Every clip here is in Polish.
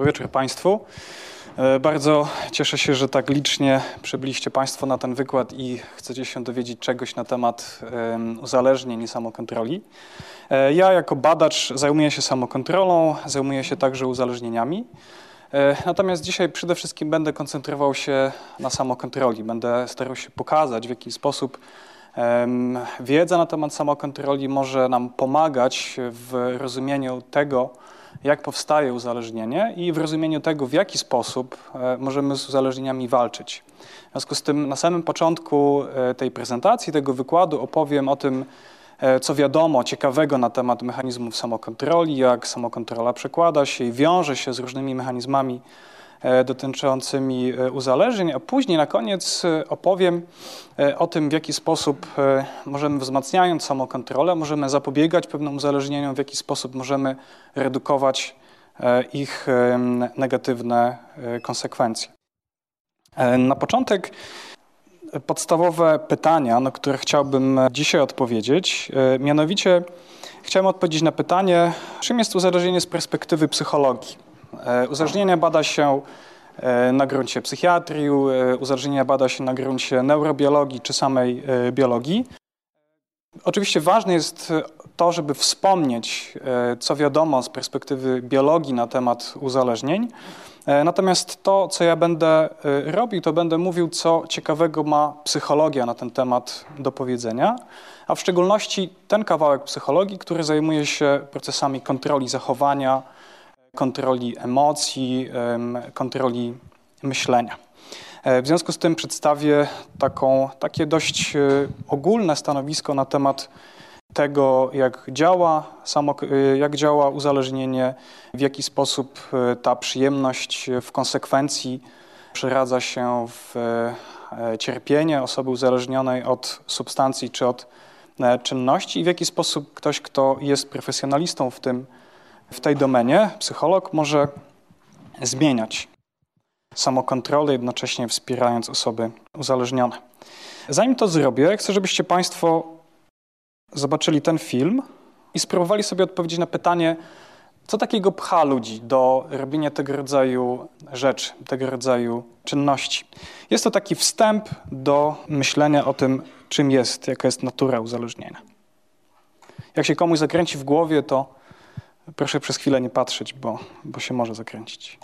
Dobry wieczór Państwu. E, bardzo cieszę się, że tak licznie przybyliście Państwo na ten wykład i chcecie się dowiedzieć czegoś na temat uzależnień i samokontroli. E, ja jako badacz zajmuję się samokontrolą, zajmuję się także uzależnieniami. E, natomiast dzisiaj przede wszystkim będę koncentrował się na samokontroli. Będę starał się pokazać, w jaki sposób wiedza na temat samokontroli może nam pomagać w rozumieniu tego, jak powstaje uzależnienie i w rozumieniu tego, w jaki sposób e, możemy z uzależnieniami walczyć. W związku z tym na samym początku e, tej prezentacji, tego wykładu opowiem o tym, e, co wiadomo ciekawego na temat mechanizmów samokontroli, jak samokontrola przekłada się i wiąże się z różnymi mechanizmami dotyczącymi e, uzależnień, a później na koniec e, opowiem o tym, w jaki sposób możemy wzmacniając samokontrolę, możemy zapobiegać pewnym uzależnieniom, w jaki sposób możemy redukować ich negatywne konsekwencje. Na początek podstawowe pytania, na które chciałbym dzisiaj odpowiedzieć. Mianowicie chciałem odpowiedzieć na pytanie, czym jest uzależnienie z perspektywy psychologii. E, uzależnienia bada się e, na gruncie psychiatrii, e, uzależnienia bada się na gruncie neurobiologii czy samej biologii. Oczywiście ważne jest to, żeby wspomnieć, co wiadomo z perspektywy biologii na temat uzależnień. Natomiast to, co ja będę robił, to będę mówił, co ciekawego ma psychologia na ten temat do powiedzenia, a w szczególności ten kawałek psychologii, który zajmuje się procesami kontroli zachowania, kontroli emocji, kontroli myślenia. E, w związku z tym przedstawię taką, takie dość e, ogólne stanowisko na temat tego, jak działa, samo, e, jak działa uzależnienie, w jaki sposób ta przyjemność w konsekwencji przeradza się w cierpienie osoby uzależnionej od substancji czy od czynności i w jaki sposób ktoś, kto jest profesjonalistą w tym, w tej domenie psycholog może zmieniać samokontrolę, jednocześnie wspierając osoby uzależnione. Zanim to zrobię, chcę, żebyście Państwo zobaczyli ten film i spróbowali sobie odpowiedzieć na pytanie, co takiego pcha ludzi do robienia tego rodzaju rzeczy, tego rodzaju czynności. Jest to taki wstęp do myślenia o tym, czym jest, jaka jest natura uzależnienia. Jak się komuś zakręci w głowie, to Proszę przez chwilę nie patrzeć, bo, bo się może zakręcić.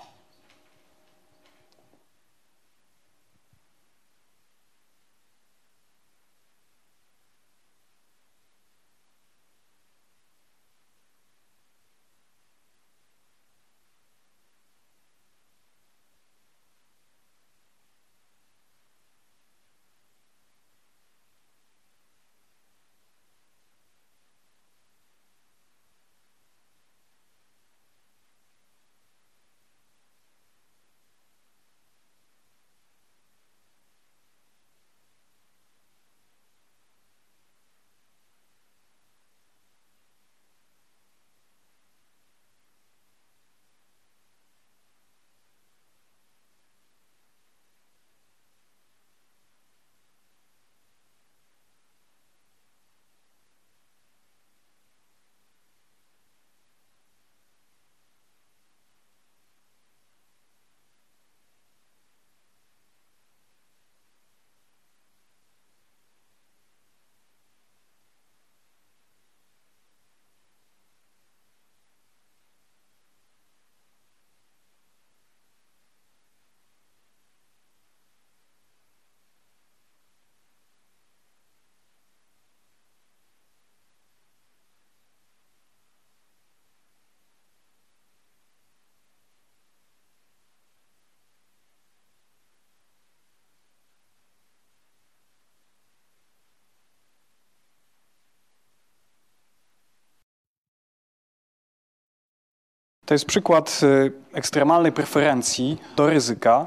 To jest przykład y, ekstremalnej preferencji do ryzyka.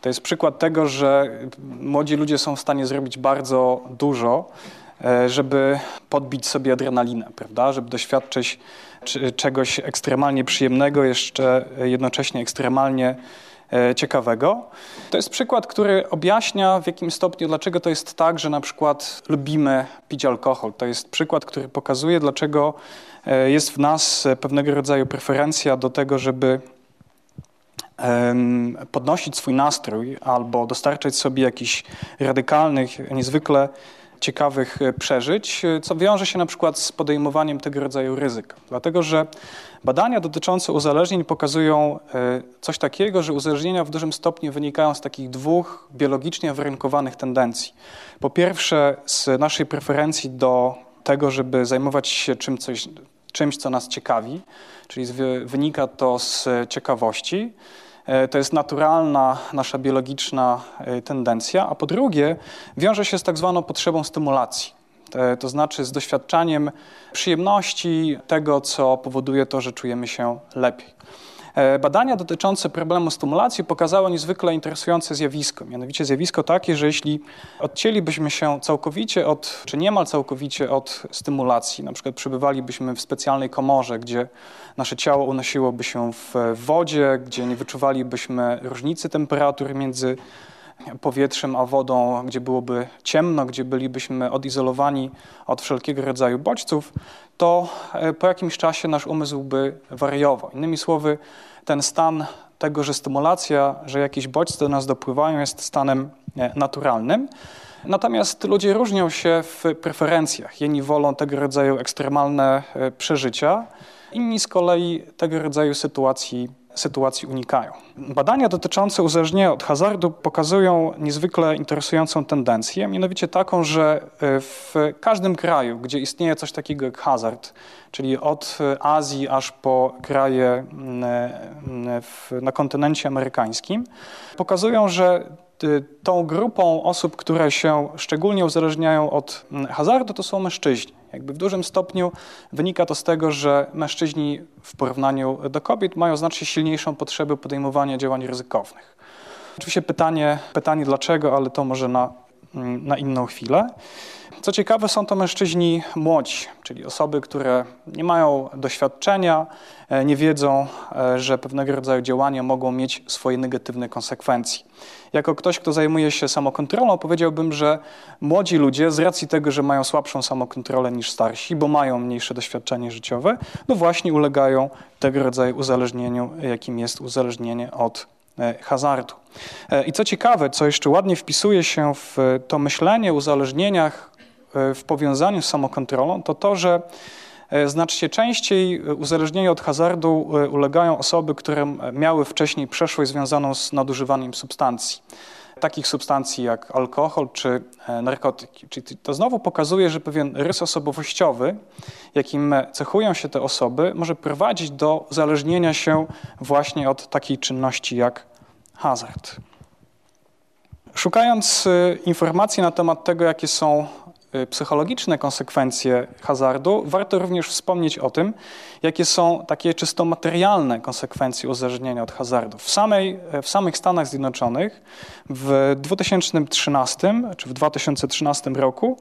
To jest przykład tego, że młodzi ludzie są w stanie zrobić bardzo dużo, e, żeby podbić sobie adrenalinę, prawda? Żeby doświadczyć czegoś ekstremalnie przyjemnego, jeszcze jednocześnie ekstremalnie e, ciekawego. To jest przykład, który objaśnia w jakim stopniu, dlaczego to jest tak, że na przykład lubimy pić alkohol. To jest przykład, który pokazuje, dlaczego jest w nas pewnego rodzaju preferencja do tego, żeby podnosić swój nastrój albo dostarczać sobie jakichś radykalnych, niezwykle ciekawych e, przeżyć, e, co wiąże się na przykład z podejmowaniem tego rodzaju ryzyka. Dlatego, że badania dotyczące uzależnień pokazują e, coś takiego, że uzależnienia w dużym stopniu wynikają z takich dwóch biologicznie warunkowanych tendencji. Po pierwsze, z naszej preferencji do tego, żeby zajmować się czym coś, czymś, co nas ciekawi, czyli wynika to z ciekawości. E, to jest naturalna nasza biologiczna e, tendencja, a po drugie wiąże się z tak zwaną potrzebą stymulacji. To znaczy z doświadczaniem przyjemności tego, co powoduje to, że czujemy się lepiej. E, badania dotyczące problemu stymulacji pokazały niezwykle interesujące zjawisko. Mianowicie zjawisko takie, że jeśli odcięlibyśmy się całkowicie od, czy niemal całkowicie od stymulacji, na przykład przebywalibyśmy w specjalnej komorze, gdzie nasze ciało unosiłoby się w wodzie, gdzie nie wyczuwalibyśmy różnicy temperatur między powietrzem a wodą, gdzie byłoby ciemno, gdzie bylibyśmy odizolowani od wszelkiego rodzaju bodźców, to e, po jakimś czasie nasz umysł by wariował. Innymi słowy, ten stan tego, że stymulacja, że jakieś bodźce do nas dopływają, jest stanem e, naturalnym. Natomiast ludzie różnią się w preferencjach. Jedni wolą tego rodzaju ekstremalne e, przeżycia, inni z kolei tego rodzaju sytuacji sytuacji unikają. Badania dotyczące uzależnienia od hazardu pokazują niezwykle interesującą tendencję, mianowicie taką, że e, w każdym kraju, gdzie istnieje coś takiego jak hazard, czyli od Azji aż po kraje na kontynencie amerykańskim, pokazują, że tą grupą osób, które się szczególnie uzależniają od hazardu, to są mężczyźni. Jakby w dużym stopniu wynika to z tego, że mężczyźni w porównaniu do kobiet mają znacznie silniejszą potrzebę podejmowania działań ryzykownych. Oczywiście pytanie, pytanie dlaczego, ale to może na, na inną chwilę. Co ciekawe, są to mężczyźni młodzi, czyli osoby, które nie mają doświadczenia, e, nie wiedzą, e, że pewnego rodzaju działania mogą mieć swoje negatywne konsekwencje. Jako ktoś, kto zajmuje się samokontrolą, powiedziałbym, że młodzi ludzie, z racji tego, że mają słabszą samokontrolę niż starsi, bo mają mniejsze doświadczenie życiowe, no właśnie ulegają tego rodzaju uzależnieniu, jakim jest uzależnienie od e, hazardu. I co ciekawe, co jeszcze ładnie wpisuje się w to myślenie o uzależnieniach E, w powiązaniu z samokontrolą, to to, że e, znacznie częściej uzależnieniu od hazardu e, ulegają osoby, które miały wcześniej przeszłość związaną z nadużywaniem substancji. Takich substancji jak alkohol czy narkotyki. Czyli to znowu pokazuje, że pewien rys osobowościowy, jakim cechują się te osoby, może prowadzić do uzależnienia się właśnie od takiej czynności jak hazard. Szukając informacji na temat tego, jakie są psychologiczne konsekwencje hazardu, warto również wspomnieć o tym, jakie są takie czysto materialne konsekwencje uzależnienia od hazardu. W, samej, w samych Stanach Zjednoczonych w 2013 czy w 2013 roku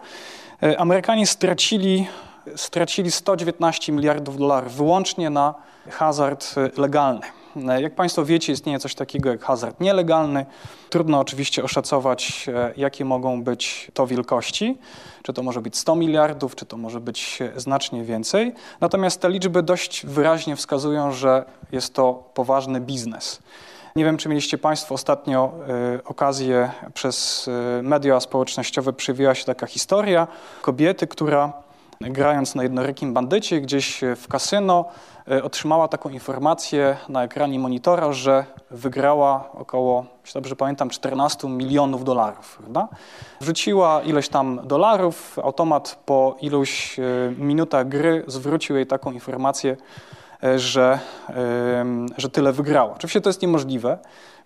y, Amerykanie stracili, stracili 119 miliardów dolarów wyłącznie na hazard y, legalny. Jak Państwo wiecie, istnieje coś takiego jak hazard nielegalny. Trudno oczywiście oszacować, e, jakie mogą być to wielkości. Czy to może być 100 miliardów, czy to może być znacznie więcej. Natomiast te liczby dość wyraźnie wskazują, że jest to poważny biznes. Nie wiem, czy mieliście Państwo ostatnio okazję przez media społecznościowe przywijała się taka historia kobiety, która grając na jednorykim bandycie gdzieś w kasyno E, otrzymała taką informację na ekranie monitora, że wygrała około, jeśli dobrze pamiętam, 14 milionów dolarów. Prawda? Wrzuciła ileś tam dolarów, automat po iluś e, minutach gry zwrócił jej taką informację, E, że, że tyle wygrała. Oczywiście to jest niemożliwe,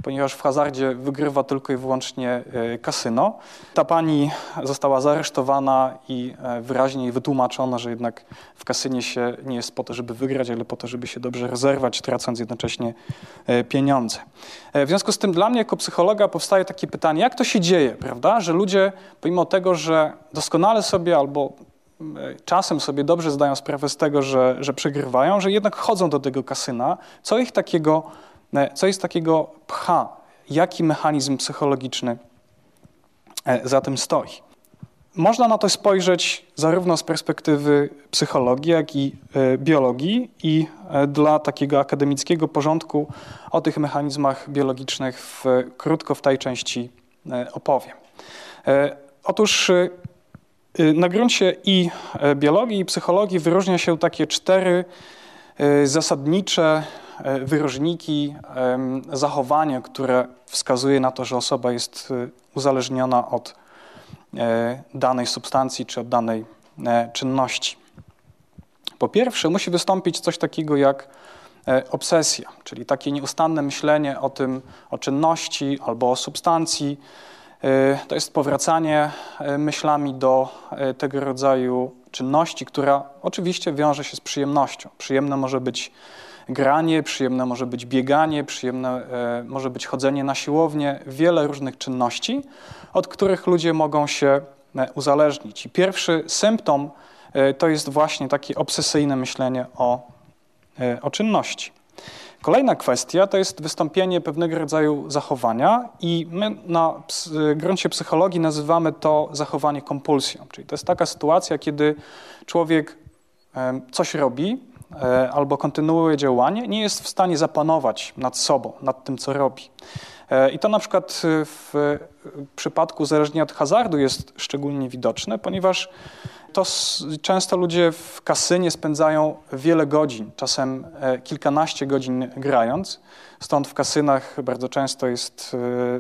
ponieważ w hazardzie wygrywa tylko i wyłącznie e, kasyno. Ta pani została zaresztowana i e, wyraźnie jej wytłumaczono, że jednak w kasynie się nie jest po to, żeby wygrać, ale po to, żeby się dobrze rozerwać, tracąc jednocześnie pieniądze. W związku z tym dla mnie jako psychologa powstaje takie pytanie, jak to się dzieje, prawda, że ludzie pomimo tego, że doskonale sobie albo czasem sobie dobrze zdają sprawę z tego, że, że przegrywają, że jednak chodzą do tego kasyna. Co ich takiego, e, co jest takiego pcha? Jaki mechanizm psychologiczny e, za tym stoi? można na to spojrzeć zarówno z perspektywy psychologii, jak i e, biologii i e, dla takiego akademickiego porządku o tych mechanizmach biologicznych w, krótko w tej części e, opowiem. Otóż na gruncie i biologii, i psychologii wyróżnia się takie cztery zasadnicze wyróżniki zachowania, które wskazuje na to, że osoba jest uzależniona od E, danej substancji czy od danej e, czynności. Po pierwsze, musi wystąpić coś takiego jak e, obsesja, czyli takie nieustanne myślenie o tym, o czynności albo o substancji. To jest powracanie myślami do tego rodzaju czynności, która oczywiście wiąże się z przyjemnością. Przyjemne może być granie, przyjemne może być bieganie, przyjemne może być chodzenie na siłownię, wiele różnych czynności, od których ludzie mogą się e, uzależnić. I pierwszy symptom e, to jest właśnie takie obsesyjne myślenie o, e, o czynności. Kolejna kwestia to jest wystąpienie pewnego rodzaju zachowania i my na gruncie psychologii nazywamy to zachowanie kompulsją. Czyli to jest taka sytuacja, kiedy człowiek coś robi albo kontynuuje działanie, nie jest w stanie zapanować nad sobą, nad tym, co robi. E, I to na przykład e, w przypadku uzależnienia od hazardu jest szczególnie widoczne, ponieważ to często ludzie w kasynie spędzają wiele godzin, czasem e, kilkanaście godzin grając. Stąd w kasynach bardzo często jest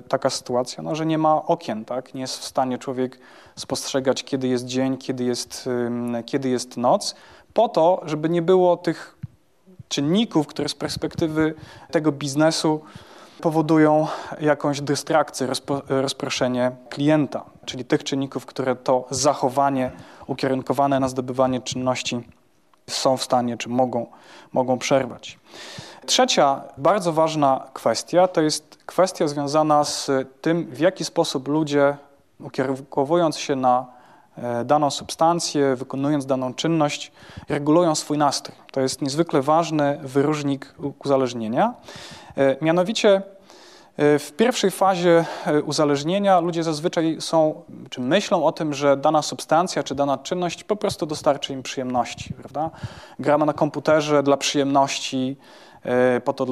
taka sytuacja, no, że nie ma okien, tak? nie jest w stanie człowiek spostrzegać, kiedy jest dzień, kiedy jest, kiedy jest noc, po to, żeby nie było tych czynników, które z perspektywy tego biznesu powodują jakąś dystrakcję, rozpo, rozproszenie klienta, czyli tych czynników, które to zachowanie ukierunkowane na zdobywanie czynności są w stanie czy mogą, mogą przerwać. Trzecia bardzo ważna kwestia to jest kwestia związana z tym, w jaki sposób ludzie ukierunkowując się na e, daną substancję, wykonując daną czynność, regulują swój nastrój. To jest niezwykle ważny wyróżnik uzależnienia. E, mianowicie e, w pierwszej fazie e, uzależnienia ludzie zazwyczaj są, czy myślą o tym, że dana substancja czy dana czynność po prostu dostarczy im przyjemności. Prawda? Gramy na komputerze dla przyjemności, po to,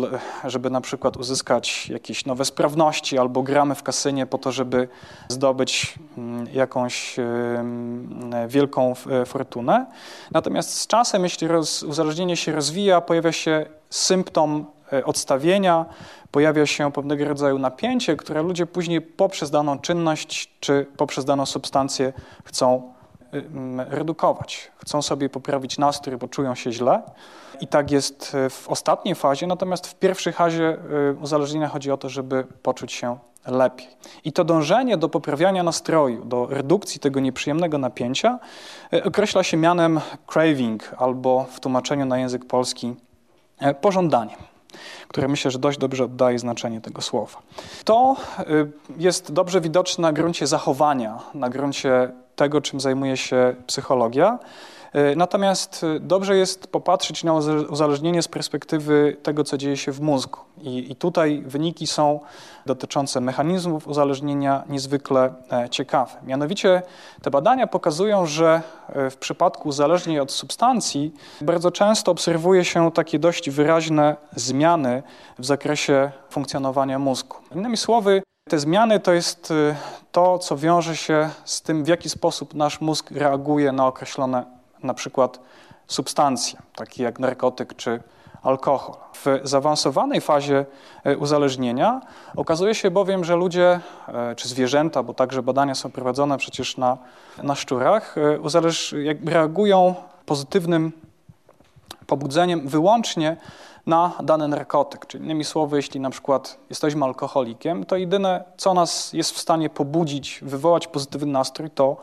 żeby na przykład uzyskać jakieś nowe sprawności, albo gramy w kasynie po to, żeby zdobyć mm, jakąś wielką fortunę. Natomiast z czasem, jeśli uzależnienie się rozwija, pojawia się symptom odstawienia, pojawia się pewnego rodzaju napięcie, które ludzie później poprzez daną czynność czy poprzez daną substancję chcą y, redukować. Chcą sobie poprawić nastrój, bo czują się źle. I tak jest e, w ostatniej fazie, natomiast w pierwszej fazie e, uzależnienia chodzi o to, żeby poczuć się lepiej. I to dążenie do poprawiania nastroju, do redukcji tego nieprzyjemnego napięcia określa się mianem craving albo w tłumaczeniu na język polski pożądaniem które myślę, że dość dobrze oddaje znaczenie tego słowa. To y, jest dobrze widoczne na gruncie zachowania, na gruncie tego, czym zajmuje się psychologia. Y, natomiast y, dobrze jest popatrzeć na uzależnienie z perspektywy tego, co dzieje się w mózgu. I, I, tutaj wyniki są dotyczące mechanizmów uzależnienia niezwykle e, ciekawe. Mianowicie te badania pokazują, że e, w przypadku uzależnień od substancji bardzo często obserwuje się takie dość wyraźne zmiany w zakresie funkcjonowania mózgu. Innymi słowy, te zmiany to jest e, to, co wiąże się z tym, w jaki sposób nasz mózg reaguje na określone na przykład substancje, takie jak narkotyk czy alkohol. W zaawansowanej fazie e, uzależnienia okazuje się bowiem, że ludzie e, czy zwierzęta, bo także badania są prowadzone przecież na, na szczurach, e, uzależ, reagują pozytywnym pobudzeniem wyłącznie na dany narkotyk. Czyli innymi słowy, jeśli na przykład jesteśmy alkoholikiem, to jedyne, co nas jest w stanie pobudzić, wywołać pozytywny nastrój, to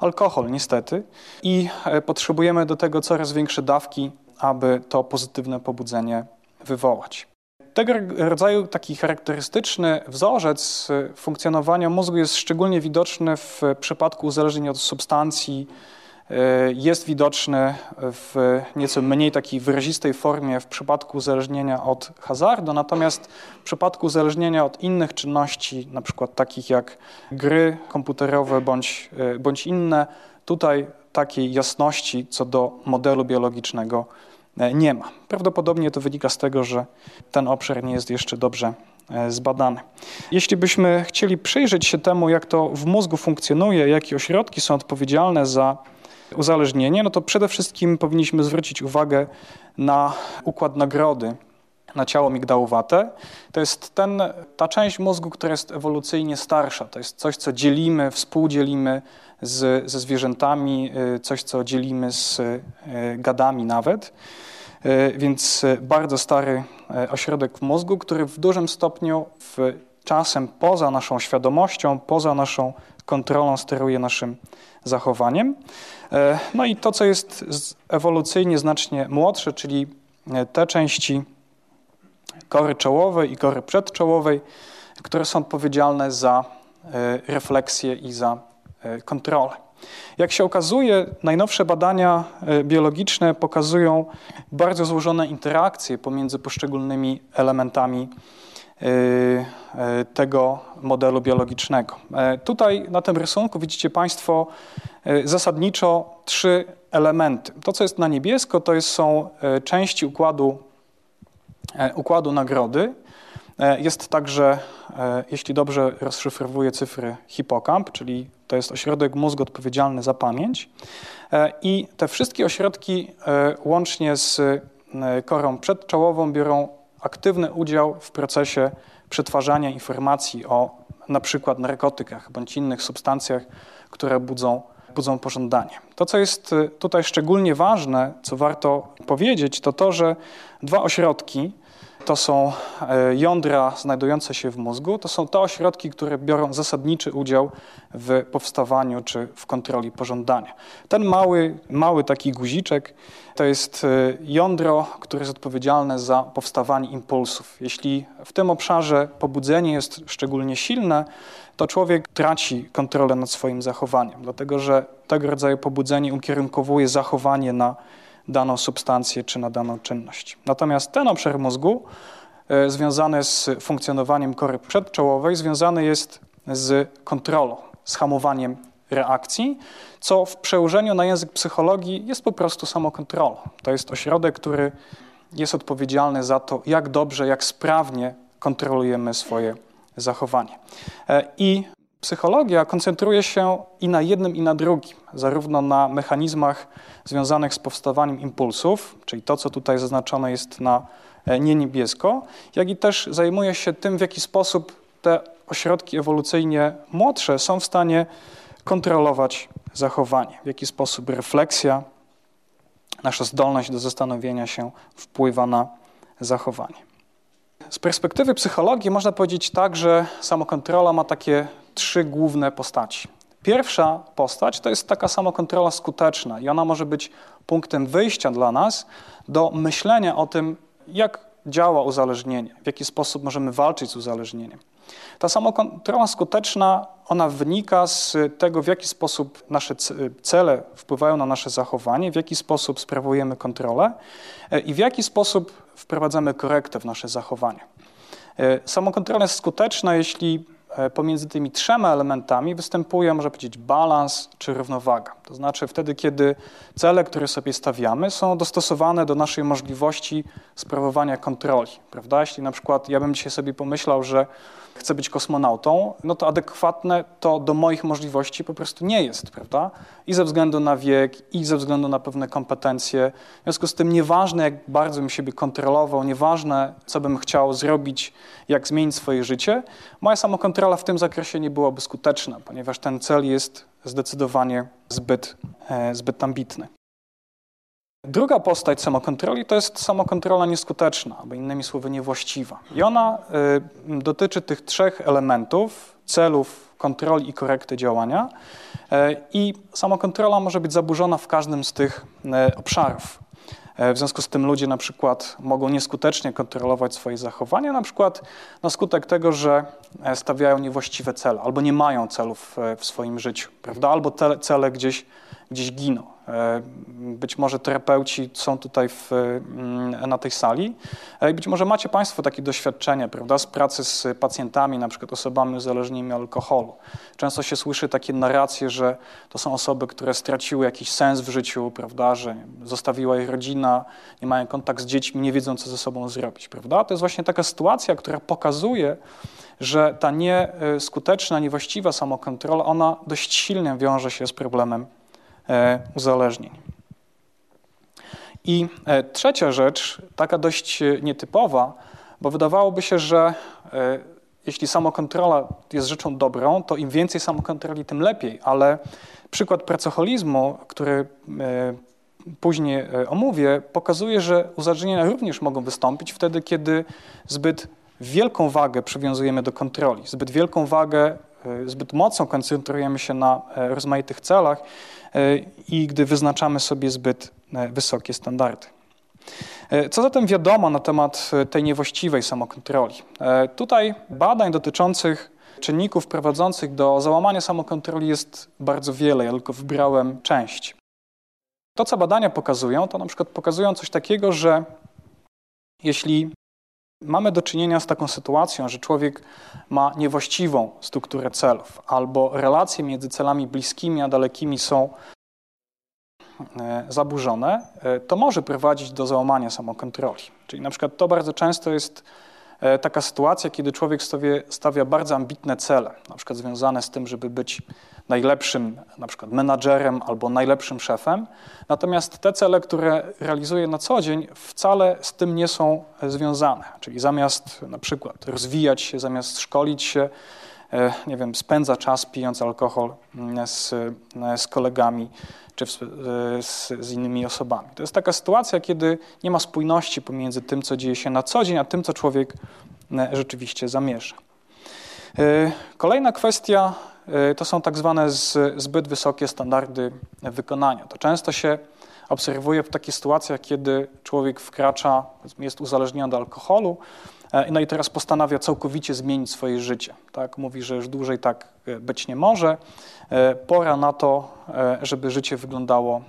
alkohol niestety. I potrzebujemy do tego coraz większe dawki aby to pozytywne pobudzenie wywołać. Tego rodzaju taki charakterystyczny wzorzec funkcjonowania mózgu jest szczególnie widoczny w przypadku uzależnień od substancji jest widoczny w nieco mniej takiej wyrazistej formie w przypadku uzależnienia od hazardu, natomiast w przypadku uzależnienia od innych czynności, na przykład takich jak gry komputerowe bądź, bądź inne, tutaj takiej jasności co do modelu biologicznego nie ma. Prawdopodobnie to wynika z tego, że ten obszar nie jest jeszcze dobrze E, zbadane. Jeśli byśmy chcieli przyjrzeć się temu, jak to w mózgu funkcjonuje, jakie ośrodki są odpowiedzialne za uzależnienie, no to przede wszystkim powinniśmy zwrócić uwagę na układ nagrody, na ciało migdałowate. To jest ten, ta część mózgu, która jest ewolucyjnie starsza. To jest coś, co dzielimy, współdzielimy z, ze zwierzętami, e, coś, co dzielimy z e, gadami nawet. E, więc bardzo stary ośrodek w mózgu, który w dużym stopniu w czasem poza naszą świadomością, poza naszą kontrolą steruje naszym zachowaniem. No i to, co jest ewolucyjnie znacznie młodsze, czyli te części kory czołowej i kory przedczołowej, które są odpowiedzialne za refleksję i za kontrolę. Jak się okazuje, najnowsze badania e, biologiczne pokazują bardzo złożone interakcje pomiędzy poszczególnymi elementami e, e, tego modelu biologicznego. Tutaj na tym rysunku widzicie Państwo zasadniczo trzy elementy. To, co jest na niebiesko, to są części układu, układu nagrody. Jest także, jeśli dobrze rozszyfrowuję cyfry, hipokamp, czyli to jest ośrodek mózgu odpowiedzialny za pamięć. E, I te wszystkie ośrodki e, łącznie z e, korą przedczołową biorą aktywny udział w procesie przetwarzania informacji o na przykład narkotykach bądź innych substancjach, które budzą, budzą pożądanie. To, co jest tutaj szczególnie ważne, co warto powiedzieć, to to, że dwa ośrodki, to są e, jądra znajdujące się w mózgu, to są te ośrodki, które biorą zasadniczy udział w powstawaniu czy w kontroli pożądania. Ten mały, mały taki guziczek to jest e, jądro, które jest odpowiedzialne za powstawanie impulsów. Jeśli w tym obszarze pobudzenie jest szczególnie silne, to człowiek traci kontrolę nad swoim zachowaniem, dlatego że tego rodzaju pobudzenie ukierunkowuje zachowanie na daną substancję czy na daną czynność. Natomiast ten obszar mózgu e, związany z funkcjonowaniem kory przedczołowej związany jest z kontrolą, z hamowaniem reakcji, co w przełożeniu na język psychologii jest po prostu samokontrolą. To jest ośrodek, który jest odpowiedzialny za to, jak dobrze, jak sprawnie kontrolujemy swoje zachowanie. E, I Psychologia koncentruje się i na jednym, i na drugim, zarówno na mechanizmach związanych z powstawaniem impulsów, czyli to, co tutaj zaznaczone jest na e, nie niebiesko, jak i też zajmuje się tym, w jaki sposób te ośrodki ewolucyjnie młodsze są w stanie kontrolować zachowanie, w jaki sposób refleksja, nasza zdolność do zastanowienia się wpływa na zachowanie. Z perspektywy psychologii można powiedzieć tak, że samokontrola ma takie trzy główne postaci. Pierwsza postać to jest taka samokontrola skuteczna i ona może być punktem wyjścia dla nas do myślenia o tym, jak działa uzależnienie, w jaki sposób możemy walczyć z uzależnieniem. Ta samokontrola skuteczna, ona wynika z tego, w jaki sposób nasze cele wpływają na nasze zachowanie, w jaki sposób sprawujemy kontrolę e, i w jaki sposób wprowadzamy korektę w nasze zachowanie. E, samokontrola jest skuteczna, jeśli pomiędzy tymi trzema elementami występuje, można powiedzieć, balans czy równowaga. To znaczy wtedy, kiedy cele, które sobie stawiamy, są dostosowane do naszej możliwości sprawowania kontroli. Prawda? Jeśli na przykład ja bym dzisiaj sobie pomyślał, że chcę być kosmonautą, no to adekwatne to do moich możliwości po prostu nie jest, prawda? I ze względu na wiek, i ze względu na pewne kompetencje. W związku z tym nieważne, jak bardzo bym siebie kontrolował, nieważne, co bym chciał zrobić, jak zmienić swoje życie, moja samokontrola w tym zakresie nie byłaby skuteczna, ponieważ ten cel jest zdecydowanie zbyt, e, zbyt ambitny. Druga postać samokontroli to jest samokontrola nieskuteczna, albo innymi słowy niewłaściwa. I ona y, dotyczy tych trzech elementów, celów, kontroli i korekty działania. Y, I samokontrola może być zaburzona w każdym z tych y, obszarów. Y, w związku z tym ludzie na przykład mogą nieskutecznie kontrolować swoje zachowania, na przykład na skutek tego, że e, stawiają niewłaściwe cele albo nie mają celów e, w swoim życiu, prawda? albo te cele gdzieś gdzieś giną. E, być może terapeuci są tutaj w, mm, na tej sali e, i być może macie Państwo takie doświadczenie prawda, z pracy z pacjentami, na przykład osobami uzależnionymi od alkoholu. Często się słyszy takie narracje, że to są osoby, które straciły jakiś sens w życiu, prawda, że zostawiła ich rodzina, nie mają kontakt z dziećmi, nie wiedzą, co ze sobą zrobić. Prawda? To jest właśnie taka sytuacja, która pokazuje, że ta nieskuteczna, niewłaściwa samokontrola, ona dość silnie wiąże się z problemem e, uzależnień. I e, trzecia rzecz, taka dość nietypowa, bo wydawałoby się, że e, jeśli samokontrola jest rzeczą dobrą, to im więcej samokontroli, tym lepiej, ale przykład pracoholizmu, który później omówię, pokazuje, że uzależnienia również mogą wystąpić wtedy, kiedy zbyt wielką wagę przywiązujemy do kontroli, zbyt wielką wagę, e, zbyt mocno koncentrujemy się na e, rozmaitych celach e, i gdy wyznaczamy sobie zbyt wysokie standardy. Co zatem wiadomo na temat tej niewłaściwej samokontroli? Tutaj badań dotyczących czynników prowadzących do załamania samokontroli jest bardzo wiele, ja tylko wybrałem część. To, co badania pokazują, to na przykład pokazują coś takiego, że jeśli Mamy do czynienia z taką sytuacją, że człowiek ma niewłaściwą strukturę celów, albo relacje między celami bliskimi a dalekimi są e, zaburzone, e, to może prowadzić do załamania samokontroli. Czyli na przykład to bardzo często jest E, taka sytuacja, kiedy człowiek stawia, stawia bardzo ambitne cele, na przykład związane z tym, żeby być najlepszym na przykład menadżerem albo najlepszym szefem, natomiast te cele, które realizuje na co dzień, wcale z tym nie są związane. Czyli zamiast na przykład rozwijać się, zamiast szkolić się, e, nie wiem, spędza czas pijąc alkohol mm, z, z kolegami, czy w, z, z, innymi osobami. To jest taka sytuacja, kiedy nie ma spójności pomiędzy tym, co dzieje się na co dzień, a tym, co człowiek e, rzeczywiście zamierza. E, kolejna kwestia e, to są tak zwane zbyt wysokie standardy wykonania. To często się obserwuje w takich sytuacjach, kiedy człowiek wkracza, jest uzależniony od alkoholu, E, no i teraz postanawia całkowicie zmienić swoje życie. Tak? Mówi, że już dłużej tak e, być nie może. E, pora na to, żeby życie wyglądało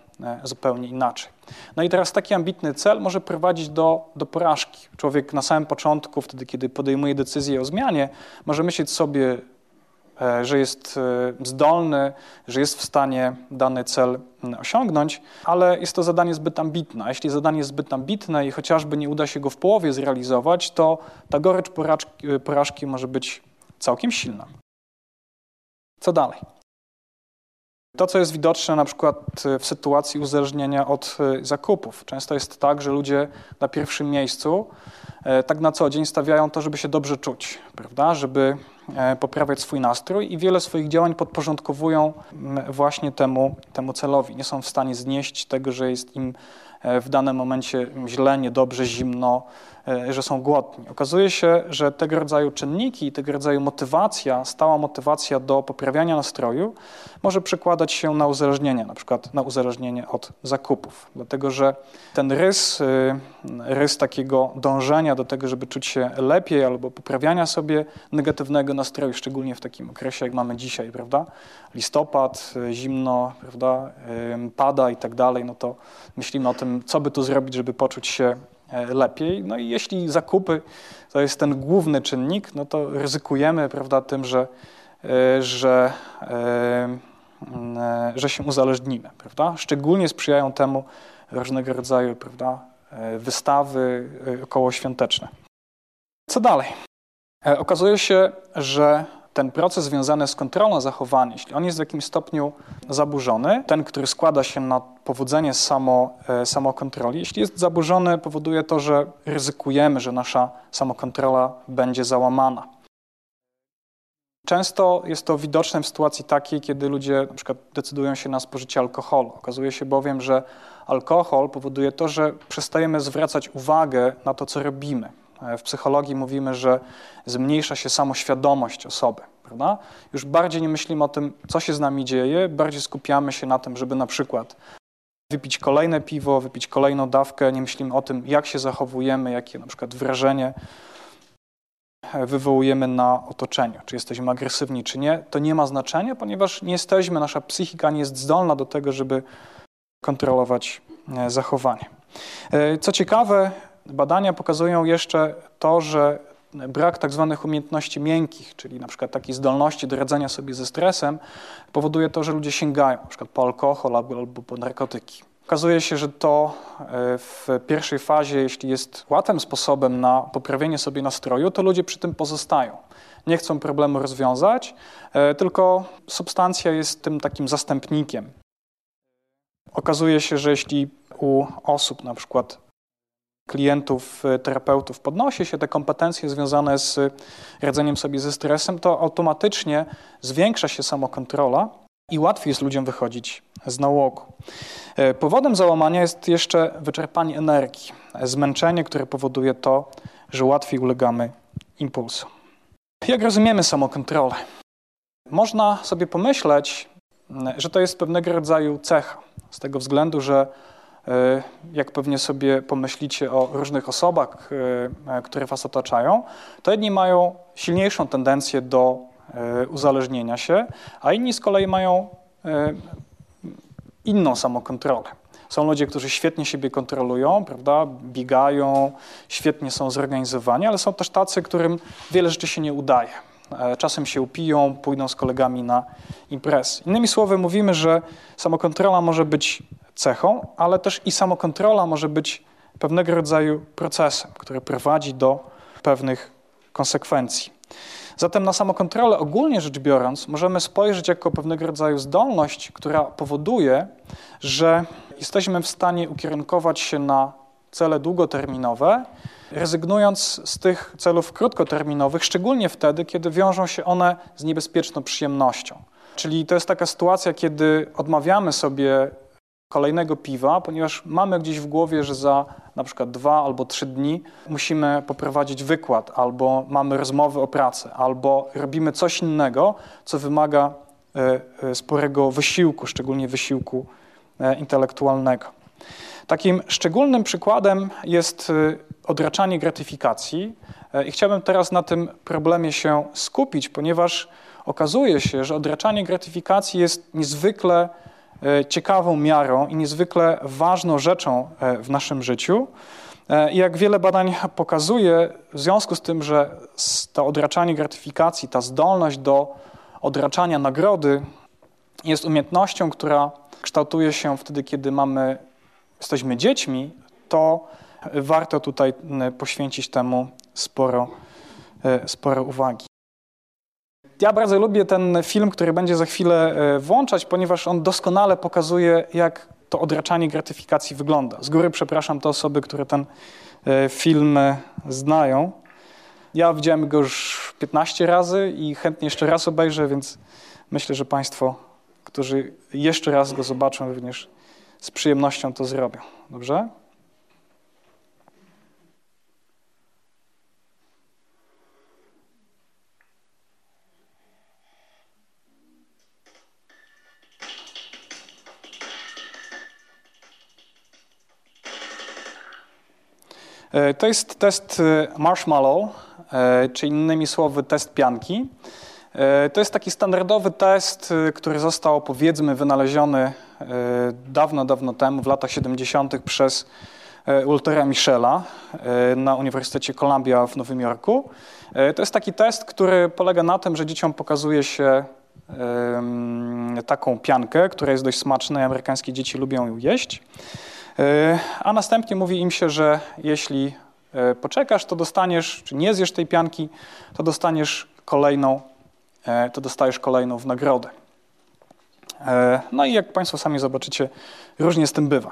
zupełnie inaczej. No i teraz taki ambitny cel może prowadzić do, do porażki. Człowiek na samym początku, wtedy kiedy podejmuje decyzję o zmianie, może myśleć sobie, E, że jest e, zdolny, że jest w stanie dany cel osiągnąć, ale jest to zadanie zbyt ambitne. A jeśli zadanie jest zbyt ambitne i chociażby nie uda się go w połowie zrealizować, to ta gorycz porażki, e, porażki może być całkiem silna. Co dalej? To, co jest widoczne na przykład w sytuacji uzależnienia od zakupów. Często jest tak, że ludzie na pierwszym miejscu tak na co dzień stawiają to, żeby się dobrze czuć, prawda? Żeby E, poprawiać swój nastrój i wiele swoich działań podporządkowują właśnie temu, temu celowi. Nie są w stanie znieść tego, że jest im e, w danym momencie źle, niedobrze, zimno, E, że są głodni. Okazuje się, że tego rodzaju czynniki, tego rodzaju motywacja, stała motywacja do poprawiania nastroju może przekładać się na uzależnienie, na przykład na uzależnienie od zakupów. Dlatego, że ten rys, y, rys takiego dążenia do tego, żeby czuć się lepiej albo poprawiania sobie negatywnego nastroju, szczególnie w takim okresie, jak mamy dzisiaj, prawda? Listopad, y, zimno, prawda? Pada i tak dalej, no to myślimy o tym, co by tu zrobić, żeby poczuć się E, lepiej. No i jeśli zakupy to jest ten główny czynnik, no to ryzykujemy prawda, tym, że, e, że, e, że się uzależnimy. Prawda? Szczególnie sprzyjają temu różnego rodzaju prawda, wystawy okołoświąteczne. Co dalej? Okazuje się, że ten proces związany z kontrolą zachowania, jeśli on jest w jakimś stopniu zaburzony, ten, który składa się na powodzenie samo, e, samokontroli, jeśli jest zaburzony, powoduje to, że ryzykujemy, że nasza samokontrola będzie załamana. Często jest to widoczne w sytuacji takiej, kiedy ludzie na przykład decydują się na spożycie alkoholu. Okazuje się bowiem, że alkohol powoduje to, że przestajemy zwracać uwagę na to, co robimy. W psychologii mówimy, że zmniejsza się samoświadomość osoby. Prawda? Już bardziej nie myślimy o tym, co się z nami dzieje, bardziej skupiamy się na tym, żeby na przykład wypić kolejne piwo, wypić kolejną dawkę, nie myślimy o tym, jak się zachowujemy, jakie na przykład wrażenie wywołujemy na otoczeniu, czy jesteśmy agresywni, czy nie, to nie ma znaczenia, ponieważ nie jesteśmy, nasza psychika nie jest zdolna do tego, żeby kontrolować e, zachowanie. E, co ciekawe, badania pokazują jeszcze to, że brak tak zwanych umiejętności miękkich, czyli na przykład takiej zdolności do radzenia sobie ze stresem, powoduje to, że ludzie sięgają na przykład po alkohol albo, po narkotyki. Okazuje się, że to e, w pierwszej fazie, jeśli jest łatwym sposobem na poprawienie sobie nastroju, to ludzie przy tym pozostają. Nie chcą problemu rozwiązać, e, tylko substancja jest tym takim zastępnikiem. Okazuje się, że jeśli u osób, na przykład klientów, e, terapeutów podnosi się te kompetencje związane z radzeniem sobie ze stresem, to automatycznie zwiększa się samokontrola i łatwiej jest ludziom wychodzić z nałogu. E, powodem załamania jest jeszcze wyczerpanie energii, zmęczenie, które powoduje to, że łatwiej ulegamy impulsom. Jak rozumiemy samokontrolę? Można sobie pomyśleć, że to jest pewnego rodzaju cecha, z tego względu, że jak pewnie sobie pomyślicie o różnych osobach, e, które was otaczają, to jedni mają silniejszą tendencję do uzależnienia się, a inni z kolei mają inną samokontrolę. Są ludzie, którzy świetnie siebie kontrolują, prawda, biegają, świetnie są zorganizowani, ale są też tacy, którym wiele rzeczy się nie udaje. E, czasem się upiją, pójdą z kolegami na imprez. Innymi słowy, mówimy, że samokontrola może być cechą, ale też i samokontrola może być pewnego rodzaju procesem, który prowadzi do pewnych konsekwencji. Zatem na samokontrolę ogólnie rzecz biorąc możemy spojrzeć jako pewnego rodzaju zdolność, która powoduje, że jesteśmy w stanie ukierunkować się na cele długoterminowe, rezygnując z tych celów krótkoterminowych, szczególnie wtedy, kiedy wiążą się one z niebezpieczną przyjemnością. Czyli to jest taka sytuacja, kiedy odmawiamy sobie kolejnego piwa, ponieważ mamy gdzieś w głowie, że za na przykład dwa albo trzy dni musimy poprowadzić wykład, albo mamy rozmowy o pracy, albo robimy coś innego, co wymaga e, e, sporego wysiłku, szczególnie wysiłku e, intelektualnego. Takim szczególnym przykładem jest odraczanie gratyfikacji i chciałbym teraz na tym problemie się skupić, ponieważ okazuje się, że odraczanie gratyfikacji jest niezwykle ciekawą miarą i niezwykle ważną rzeczą e, w naszym życiu. E, I jak wiele badań pokazuje, w związku z tym, że to odraczanie gratyfikacji, ta zdolność do odraczania nagrody jest umiejętnością, która kształtuje się wtedy, kiedy mamy, jesteśmy dziećmi, to warto tutaj poświęcić temu sporo, sporo uwagi. Ja bardzo lubię ten film, który będzie za chwilę e, włączać, ponieważ on doskonale pokazuje, jak to odraczanie gratyfikacji wygląda. Z góry przepraszam te osoby, które ten e, film e, znają. Ja widziałem go już 15 razy i chętnie jeszcze raz obejrzę, więc myślę, że Państwo, którzy jeszcze raz go zobaczą, również z przyjemnością to zrobią. Dobrze? To jest test e, marshmallow, e, czy innymi słowy test pianki. To jest taki standardowy test, który został powiedzmy wynaleziony dawno, dawno temu, w latach 70. przez Waltera Michela na Uniwersytecie Columbia w Nowym Jorku. To jest taki test, który polega na tym, że dzieciom pokazuje się taką piankę, która jest dość smaczna i amerykańskie dzieci lubią ją jeść. E, a następnie mówi im się, że jeśli e, poczekasz, to dostaniesz, czy nie zjesz tej pianki, to dostaniesz kolejną, e, to dostajesz kolejną w nagrodę. No i jak Państwo sami zobaczycie, różnie z tym bywa.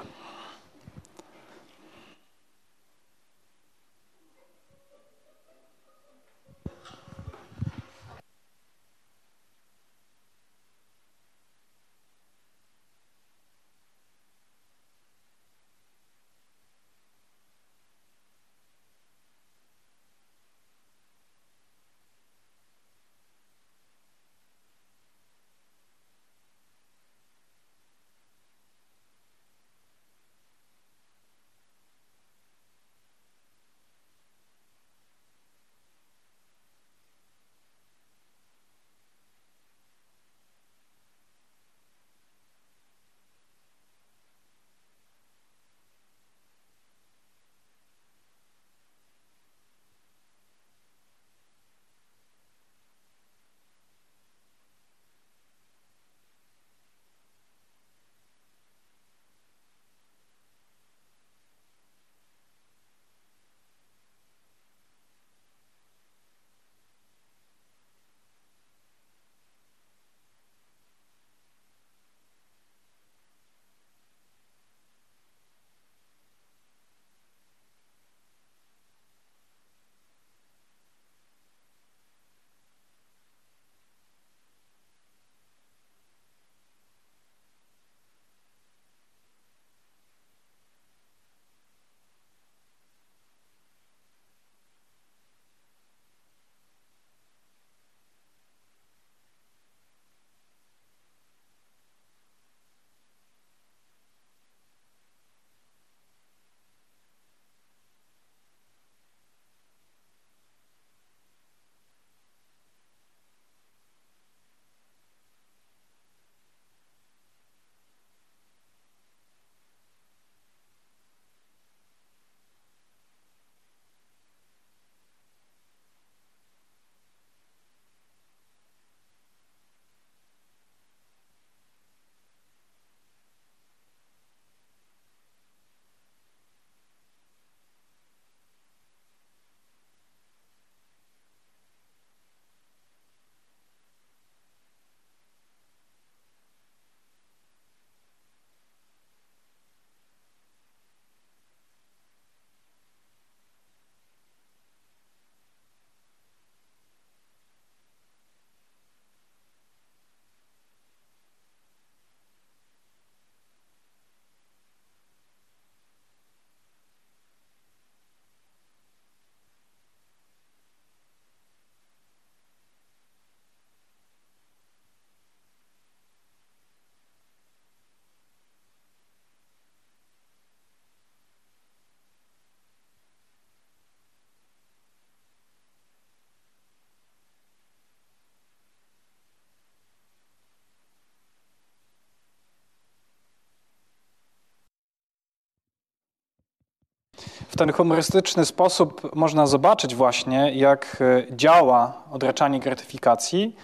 W ten humorystyczny sposób można zobaczyć właśnie, jak działa odraczanie gratyfikacji,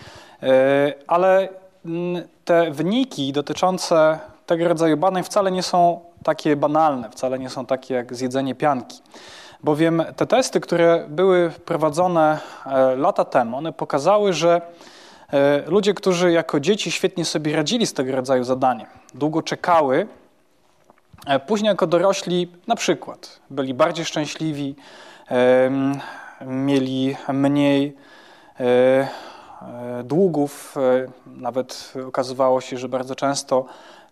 ale mm, te wyniki dotyczące tego rodzaju badań wcale nie są takie banalne, wcale nie są takie jak zjedzenie pianki. Bowiem te testy, które były prowadzone e, lata temu, one pokazały, że e, ludzie, którzy jako dzieci świetnie sobie radzili z tego rodzaju zadaniem, długo czekały, e, później jako dorośli na przykład byli bardziej szczęśliwi, mieli mniej długów, nawet okazywało się, że bardzo często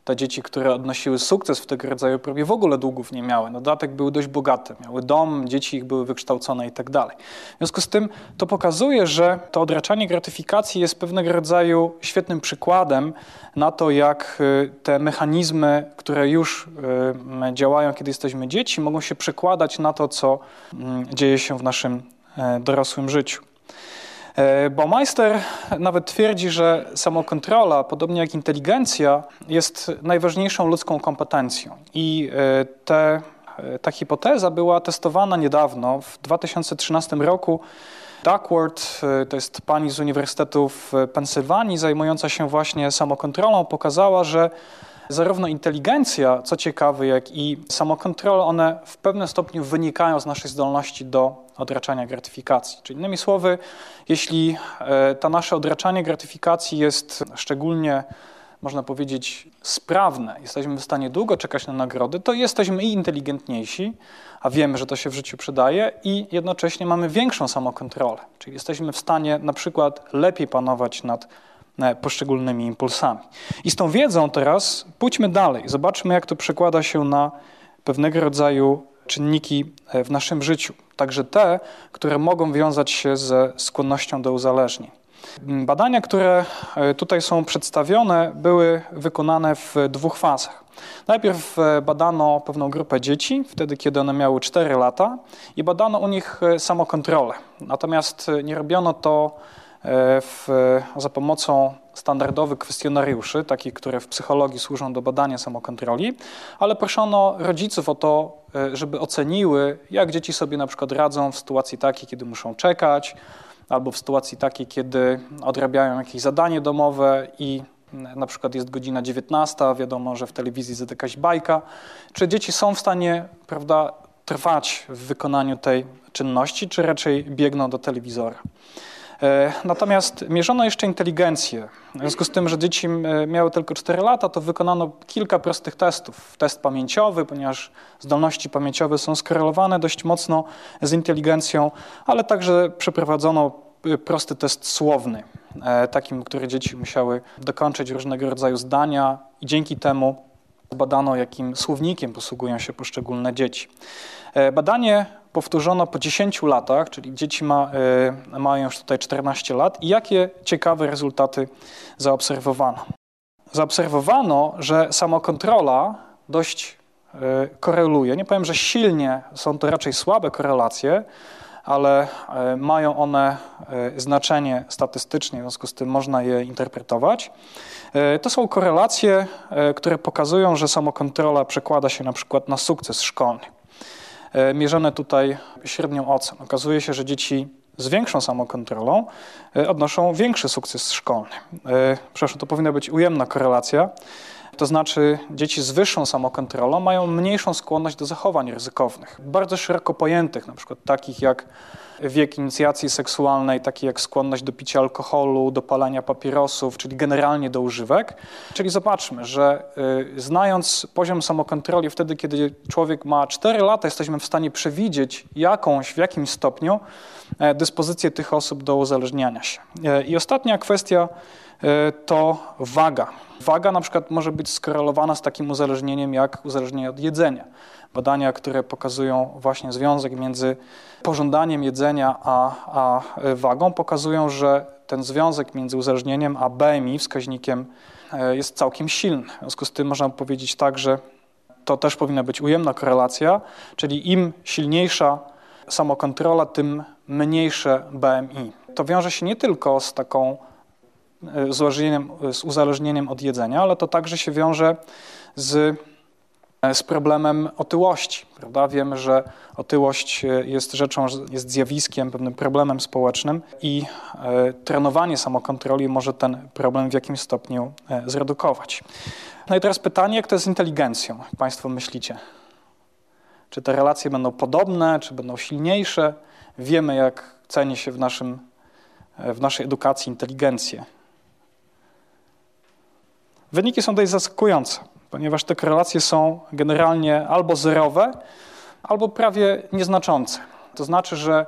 te dzieci, które odnosiły sukces w tego rodzaju próbie, w ogóle długów nie miały. Dodatek były dość bogate, miały dom, dzieci ich były wykształcone i tak dalej. W związku z tym to pokazuje, że to odraczanie gratyfikacji jest pewnego rodzaju świetnym przykładem na to, jak y, te mechanizmy, które już y, działają, kiedy jesteśmy dzieci, mogą się przekładać na to, co mm, dzieje się w naszym e, dorosłym życiu. E, Baumeister nawet twierdzi, że samokontrola, podobnie jak inteligencja, jest najważniejszą ludzką kompetencją. I e, te, e, ta hipoteza była testowana niedawno, w 2013 roku. Duckworth, to jest pani z Uniwersytetu w Pensylwanii, zajmująca się właśnie samokontrolą, pokazała, że zarówno inteligencja, co ciekawe, jak i samokontrola, one w pewnym stopniu wynikają z naszej zdolności do odraczania gratyfikacji. Czyli innymi słowy, jeśli e, to nasze odraczanie gratyfikacji jest szczególnie, można powiedzieć, sprawne, jesteśmy w stanie długo czekać na nagrody, to jesteśmy i inteligentniejsi, a wiemy, że to się w życiu przydaje, i jednocześnie mamy większą samokontrolę. Czyli jesteśmy w stanie na przykład lepiej panować nad poszczególnymi impulsami. I z tą wiedzą teraz pójdźmy dalej, zobaczmy, jak to przekłada się na pewnego rodzaju czynniki e, w naszym życiu, także te, które mogą wiązać się ze skłonnością do uzależnień. Badania, które e, tutaj są przedstawione, były wykonane w dwóch fazach. Najpierw e, badano pewną grupę dzieci, wtedy kiedy one miały 4 lata, i badano u nich samokontrolę. Natomiast nie robiono to w, za pomocą standardowych kwestionariuszy, takich, które w psychologii służą do badania samokontroli, ale proszono rodziców o to, e, żeby oceniły, jak dzieci sobie na przykład radzą w sytuacji takiej, kiedy muszą czekać, albo w sytuacji takiej, kiedy odrabiają jakieś zadanie domowe i na przykład jest godzina 19, wiadomo, że w telewizji jest jakaś bajka, czy dzieci są w stanie, prawda, trwać w wykonaniu tej czynności, czy raczej biegną do telewizora. E, natomiast mierzono jeszcze inteligencję. W związku z tym, że dzieci e, miały tylko 4 lata, to wykonano kilka prostych testów. Test pamięciowy, ponieważ zdolności pamięciowe są skorelowane dość mocno z inteligencją, ale także przeprowadzono e, prosty test słowny, takim, który dzieci musiały dokończyć różnego rodzaju zdania i dzięki temu badano, jakim słownikiem posługują się poszczególne dzieci. Badanie powtórzono po 10 latach, czyli dzieci ma, y, mają już tutaj 14 lat i jakie ciekawe rezultaty zaobserwowano. Zaobserwowano, że samokontrola dość y, koreluje. Nie powiem, że silnie, są to raczej słabe korelacje, ale y, mają one znaczenie statystyczne, w związku z tym można je interpretować. To są korelacje, które pokazują, że samokontrola przekłada się na przykład na sukces szkolny. E, mierzone tutaj średnią ocen. Okazuje się, że dzieci z większą samokontrolą e, odnoszą większy sukces szkolny. E, przepraszam, to powinna być ujemna korelacja. To znaczy, dzieci z wyższą samokontrolą mają mniejszą skłonność do zachowań ryzykownych, bardzo szeroko pojętych, na przykład takich jak wiek inicjacji seksualnej, taki jak skłonność do picia alkoholu, do palenia papierosów, czyli generalnie do używek. Czyli zobaczmy, że y, znając poziom samokontroli wtedy, kiedy człowiek ma 4 lata, jesteśmy w stanie przewidzieć jakąś, w jakimś stopniu e, dyspozycję tych osób do uzależniania się. E, I ostatnia kwestia e, to waga. Waga na przykład może być skorelowana z takim uzależnieniem jak uzależnienie od jedzenia. Badania, które pokazują właśnie związek między pożądaniem jedzenia a, a wagą, pokazują, że ten związek między uzależnieniem a BMI, wskaźnikiem, e, jest całkiem silny. W związku z tym można powiedzieć tak, że to też powinna być ujemna korelacja, czyli im silniejsza samokontrola, tym mniejsze BMI. To wiąże się nie tylko z taką e, z uzależnieniem, z uzależnieniem od jedzenia, ale to także się wiąże z z problemem otyłości. Prawda? Wiemy, że otyłość jest rzeczą, jest zjawiskiem, pewnym problemem społecznym i e, trenowanie samokontroli może ten problem w jakimś stopniu e, zredukować. No i teraz pytanie, jak to jest z inteligencją? Jak Państwo myślicie? Czy te relacje będą podobne, czy będą silniejsze? Wiemy, jak ceni się w, naszym, e, w naszej edukacji inteligencję. Wyniki są dość zaskakujące ponieważ te korelacje są generalnie albo zerowe, albo prawie nieznaczące. To znaczy, że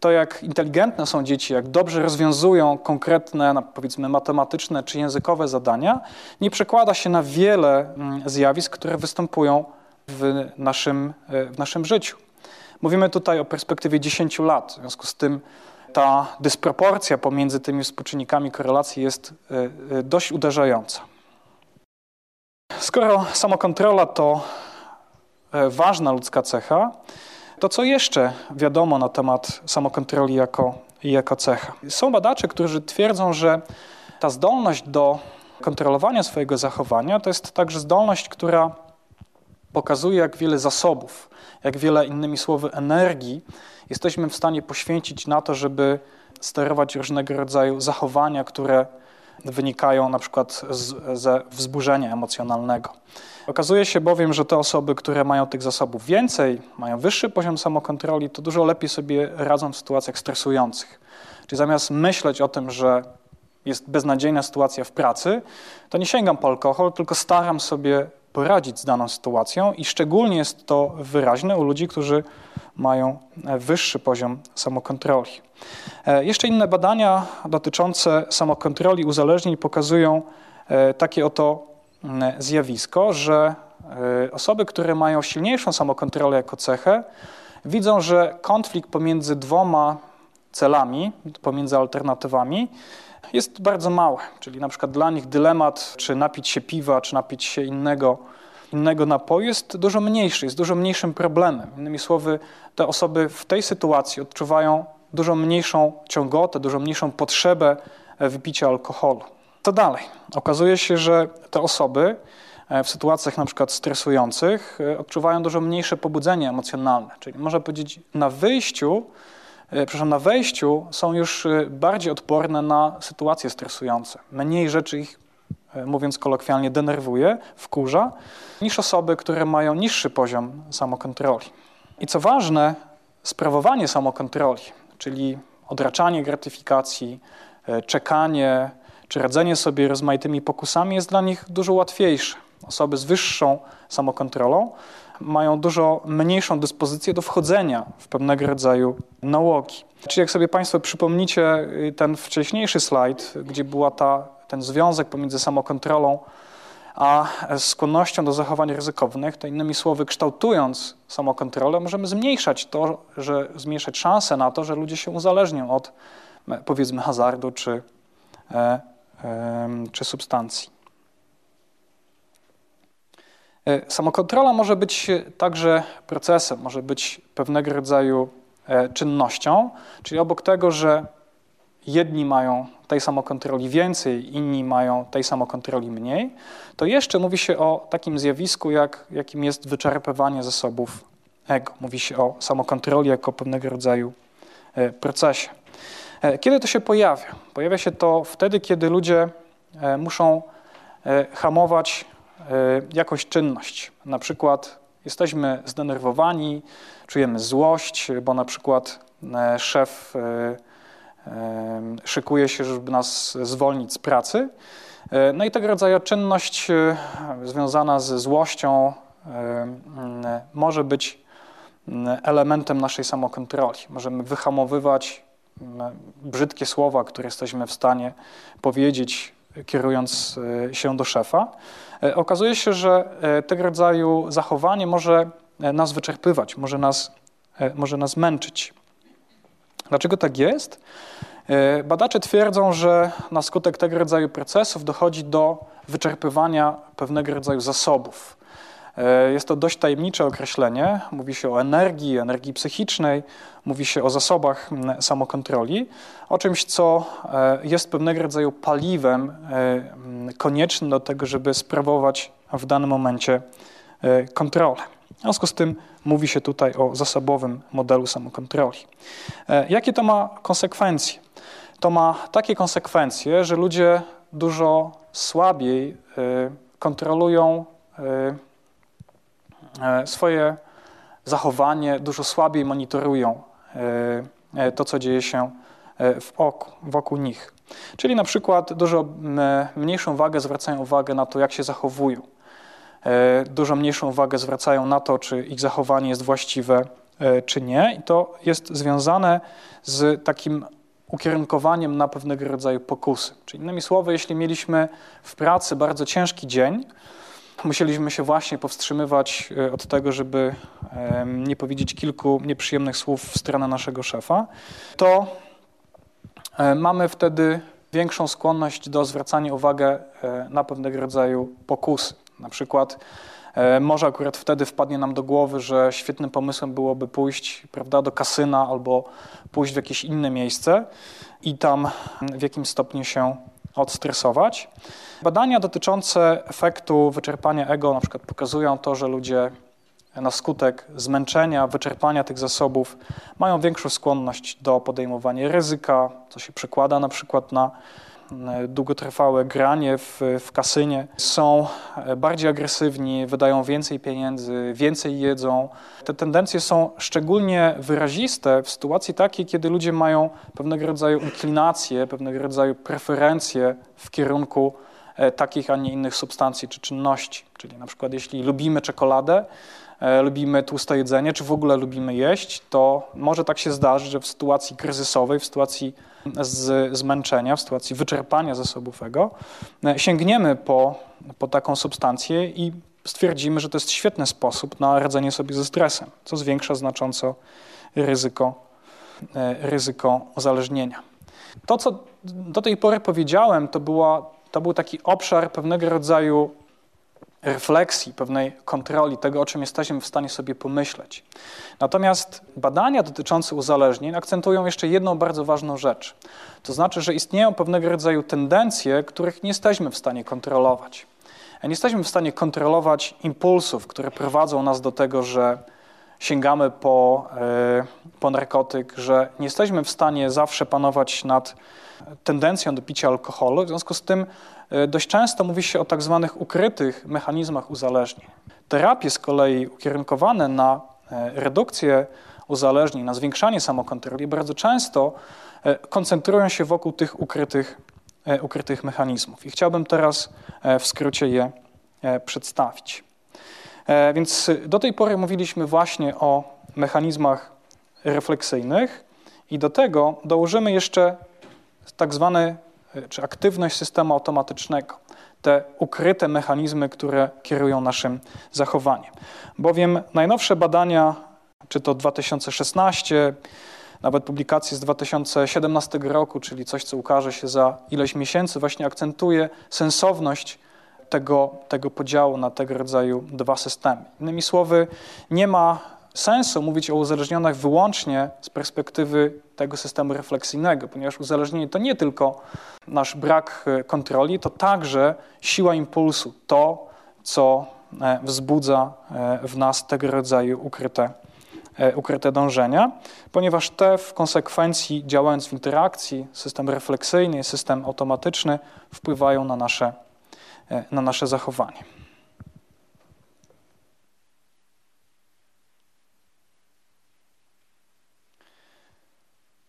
to, jak inteligentne są dzieci, jak dobrze rozwiązują konkretne, powiedzmy, matematyczne czy językowe zadania, nie przekłada się na wiele mm, zjawisk, które występują w naszym, e, w naszym życiu. Mówimy tutaj o perspektywie 10 lat, w związku z tym ta dysproporcja pomiędzy tymi współczynnikami korelacji jest e, e, dość uderzająca. Skoro samokontrola to e, ważna ludzka cecha, to co jeszcze wiadomo na temat samokontroli jako, jako cecha? Są badacze, którzy twierdzą, że ta zdolność do kontrolowania swojego zachowania to jest także zdolność, która pokazuje, jak wiele zasobów, jak wiele innymi słowy energii jesteśmy w stanie poświęcić na to, żeby sterować różnego rodzaju zachowania, które wynikają na przykład z, ze wzburzenia emocjonalnego. Okazuje się bowiem, że te osoby, które mają tych zasobów więcej, mają wyższy poziom samokontroli, to dużo lepiej sobie radzą w sytuacjach stresujących. Czyli zamiast myśleć o tym, że jest beznadziejna sytuacja w pracy, to nie sięgam po alkohol, tylko staram sobie poradzić z daną sytuacją i szczególnie jest to wyraźne u ludzi, którzy mają wyższy poziom samokontroli. E, jeszcze inne badania dotyczące samokontroli uzależnień pokazują e, takie oto zjawisko, że e, osoby, które mają silniejszą samokontrolę jako cechę, widzą, że konflikt pomiędzy dwoma celami, pomiędzy alternatywami, jest bardzo mały. Czyli na przykład dla nich dylemat, czy napić się piwa, czy napić się innego, innego napoju jest dużo mniejszy, jest dużo mniejszym problemem. Innymi słowy, te osoby w tej sytuacji odczuwają dużo mniejszą ciągotę, dużo mniejszą potrzebę e, wypicia alkoholu. Co dalej? Okazuje się, że te osoby e, w sytuacjach na przykład stresujących e, odczuwają dużo mniejsze pobudzenie emocjonalne. Czyli można powiedzieć, na wyjściu, przepraszam, na wejściu są już bardziej odporne na sytuacje stresujące. Mniej rzeczy ich, mówiąc kolokwialnie, denerwuje, wkurza, niż osoby, które mają niższy poziom samokontroli. I co ważne, sprawowanie samokontroli czyli odraczanie gratyfikacji, e, czekanie czy radzenie sobie rozmaitymi pokusami jest dla nich dużo łatwiejsze. Osoby z wyższą samokontrolą mają dużo mniejszą dyspozycję do wchodzenia w pewnego rodzaju nałogi. Czyli jak sobie Państwo przypomnicie y, ten wcześniejszy slajd, gdzie była ta, ten związek pomiędzy samokontrolą a skłonnością do zachowań ryzykownych, to innymi słowy, kształtując samokontrolę, możemy zmniejszać to, że zmniejszać szanse na to, że ludzie się uzależnią od powiedzmy hazardu czy, e, e, czy substancji. E, samokontrola może być także procesem, może być pewnego rodzaju e, czynnością, czyli obok tego, że jedni mają tej samokontroli więcej, inni mają tej samokontroli mniej, to jeszcze mówi się o takim zjawisku, jak, jakim jest wyczerpywanie zasobów ego. Mówi się o samokontroli jako pewnego rodzaju e, procesie. E, kiedy to się pojawia? Pojawia się to wtedy, kiedy ludzie e, muszą hamować jakąś czynność. Na przykład jesteśmy zdenerwowani, czujemy złość, bo na przykład szef szykuje się, żeby nas zwolnić z pracy. E, no i tego rodzaju czynność e, związana ze złością może być elementem naszej samokontroli. Możemy wyhamowywać brzydkie słowa, które jesteśmy w stanie powiedzieć, kierując e, się do szefa. Okazuje się, że tego rodzaju zachowanie może nas wyczerpywać, może nas, może nas męczyć. Dlaczego tak jest? E, badacze twierdzą, że na skutek tego rodzaju procesów dochodzi do wyczerpywania pewnego rodzaju zasobów. E, jest to dość tajemnicze określenie. Mówi się o energii, energii psychicznej, mówi się o zasobach samokontroli, o czymś, co e, jest pewnego rodzaju paliwem koniecznym do tego, żeby sprawować w danym momencie kontrolę. W związku z tym mówi się tutaj o zasobowym modelu samokontroli. Jakie to ma konsekwencje? To ma takie konsekwencje, że ludzie dużo słabiej kontrolują swoje zachowanie, dużo słabiej monitorują to, co dzieje się w oku, wokół nich. Czyli na przykład dużo mniejszą wagę zwracają uwagę na to, jak się zachowują. E, dużo mniejszą uwagę zwracają na to, czy ich zachowanie jest właściwe, e, czy nie. I to jest związane z takim ukierunkowaniem na pewnego rodzaju pokusy. Czyli innymi słowy, jeśli mieliśmy w pracy bardzo ciężki dzień, musieliśmy się właśnie powstrzymywać e, od tego, żeby nie powiedzieć kilku nieprzyjemnych słów w stronę naszego szefa, to mamy wtedy większą skłonność do zwracania uwagi na pewnego rodzaju pokusy. Na przykład e, może akurat wtedy wpadnie nam do głowy, że świetnym pomysłem byłoby pójść prawda, do kasyna albo pójść w jakieś inne miejsce i tam w jakimś stopniu się odstresować. Badania dotyczące efektu wyczerpania ego na przykład pokazują to, że ludzie na skutek zmęczenia, wyczerpania tych zasobów mają większą skłonność do podejmowania ryzyka, co się przekłada na przykład na długotrwałe granie w, w kasynie. Są bardziej agresywni, wydają więcej pieniędzy, więcej jedzą. Te tendencje są szczególnie wyraziste w sytuacji takiej, kiedy ludzie mają pewnego rodzaju inklinacje, pewnego rodzaju preferencje w kierunku e, takich, a nie innych substancji czy czynności. Czyli na przykład jeśli lubimy czekoladę, E, lubimy tłuste jedzenie, czy w ogóle lubimy jeść, to może tak się zdarzyć, że w sytuacji kryzysowej, w sytuacji z, zmęczenia, w sytuacji wyczerpania zasobów ego, e, sięgniemy po, po taką substancję i stwierdzimy, że to jest świetny sposób na radzenie sobie ze stresem, co zwiększa znacząco ryzyko, e, ryzyko uzależnienia. To, co do tej pory powiedziałem, to, była, to był taki obszar pewnego rodzaju refleksji, pewnej kontroli tego, o czym jesteśmy w stanie sobie pomyśleć. Natomiast badania dotyczące uzależnień akcentują jeszcze jedną bardzo ważną rzecz. To znaczy, że istnieją pewnego rodzaju tendencje, których nie jesteśmy w stanie kontrolować. Nie jesteśmy w stanie kontrolować impulsów, które prowadzą nas do tego, że sięgamy po, e, po narkotyk, że nie jesteśmy w stanie zawsze panować nad tendencją do picia alkoholu. W związku z tym dość często mówi się o tak zwanych ukrytych mechanizmach uzależnień. Terapie z kolei ukierunkowane na e, redukcję uzależnień, na zwiększanie samokontroli bardzo często e, koncentrują się wokół tych ukrytych, ukrytych mechanizmów. I chciałbym teraz w skrócie je przedstawić. Więc do tej pory mówiliśmy właśnie o mechanizmach refleksyjnych i do tego dołożymy jeszcze tak zwany, e, czy aktywność systemu automatycznego, te ukryte mechanizmy, które kierują naszym zachowaniem. Bowiem najnowsze badania, czy to 2016, nawet publikacje z 2017 roku, czyli coś, co ukaże się za ileś miesięcy, właśnie akcentuje sensowność tego, tego podziału na tego rodzaju dwa systemy. Innymi słowy, nie ma sensu mówić o uzależnionych wyłącznie z perspektywy tego systemu refleksyjnego, ponieważ uzależnienie to nie tylko nasz brak e, kontroli, to także siła impulsu, to, co e, wzbudza e, w nas tego rodzaju ukryte, ukryte dążenia, ponieważ te w konsekwencji, działając w interakcji, system refleksyjny system automatyczny wpływają na nasze, na nasze zachowanie.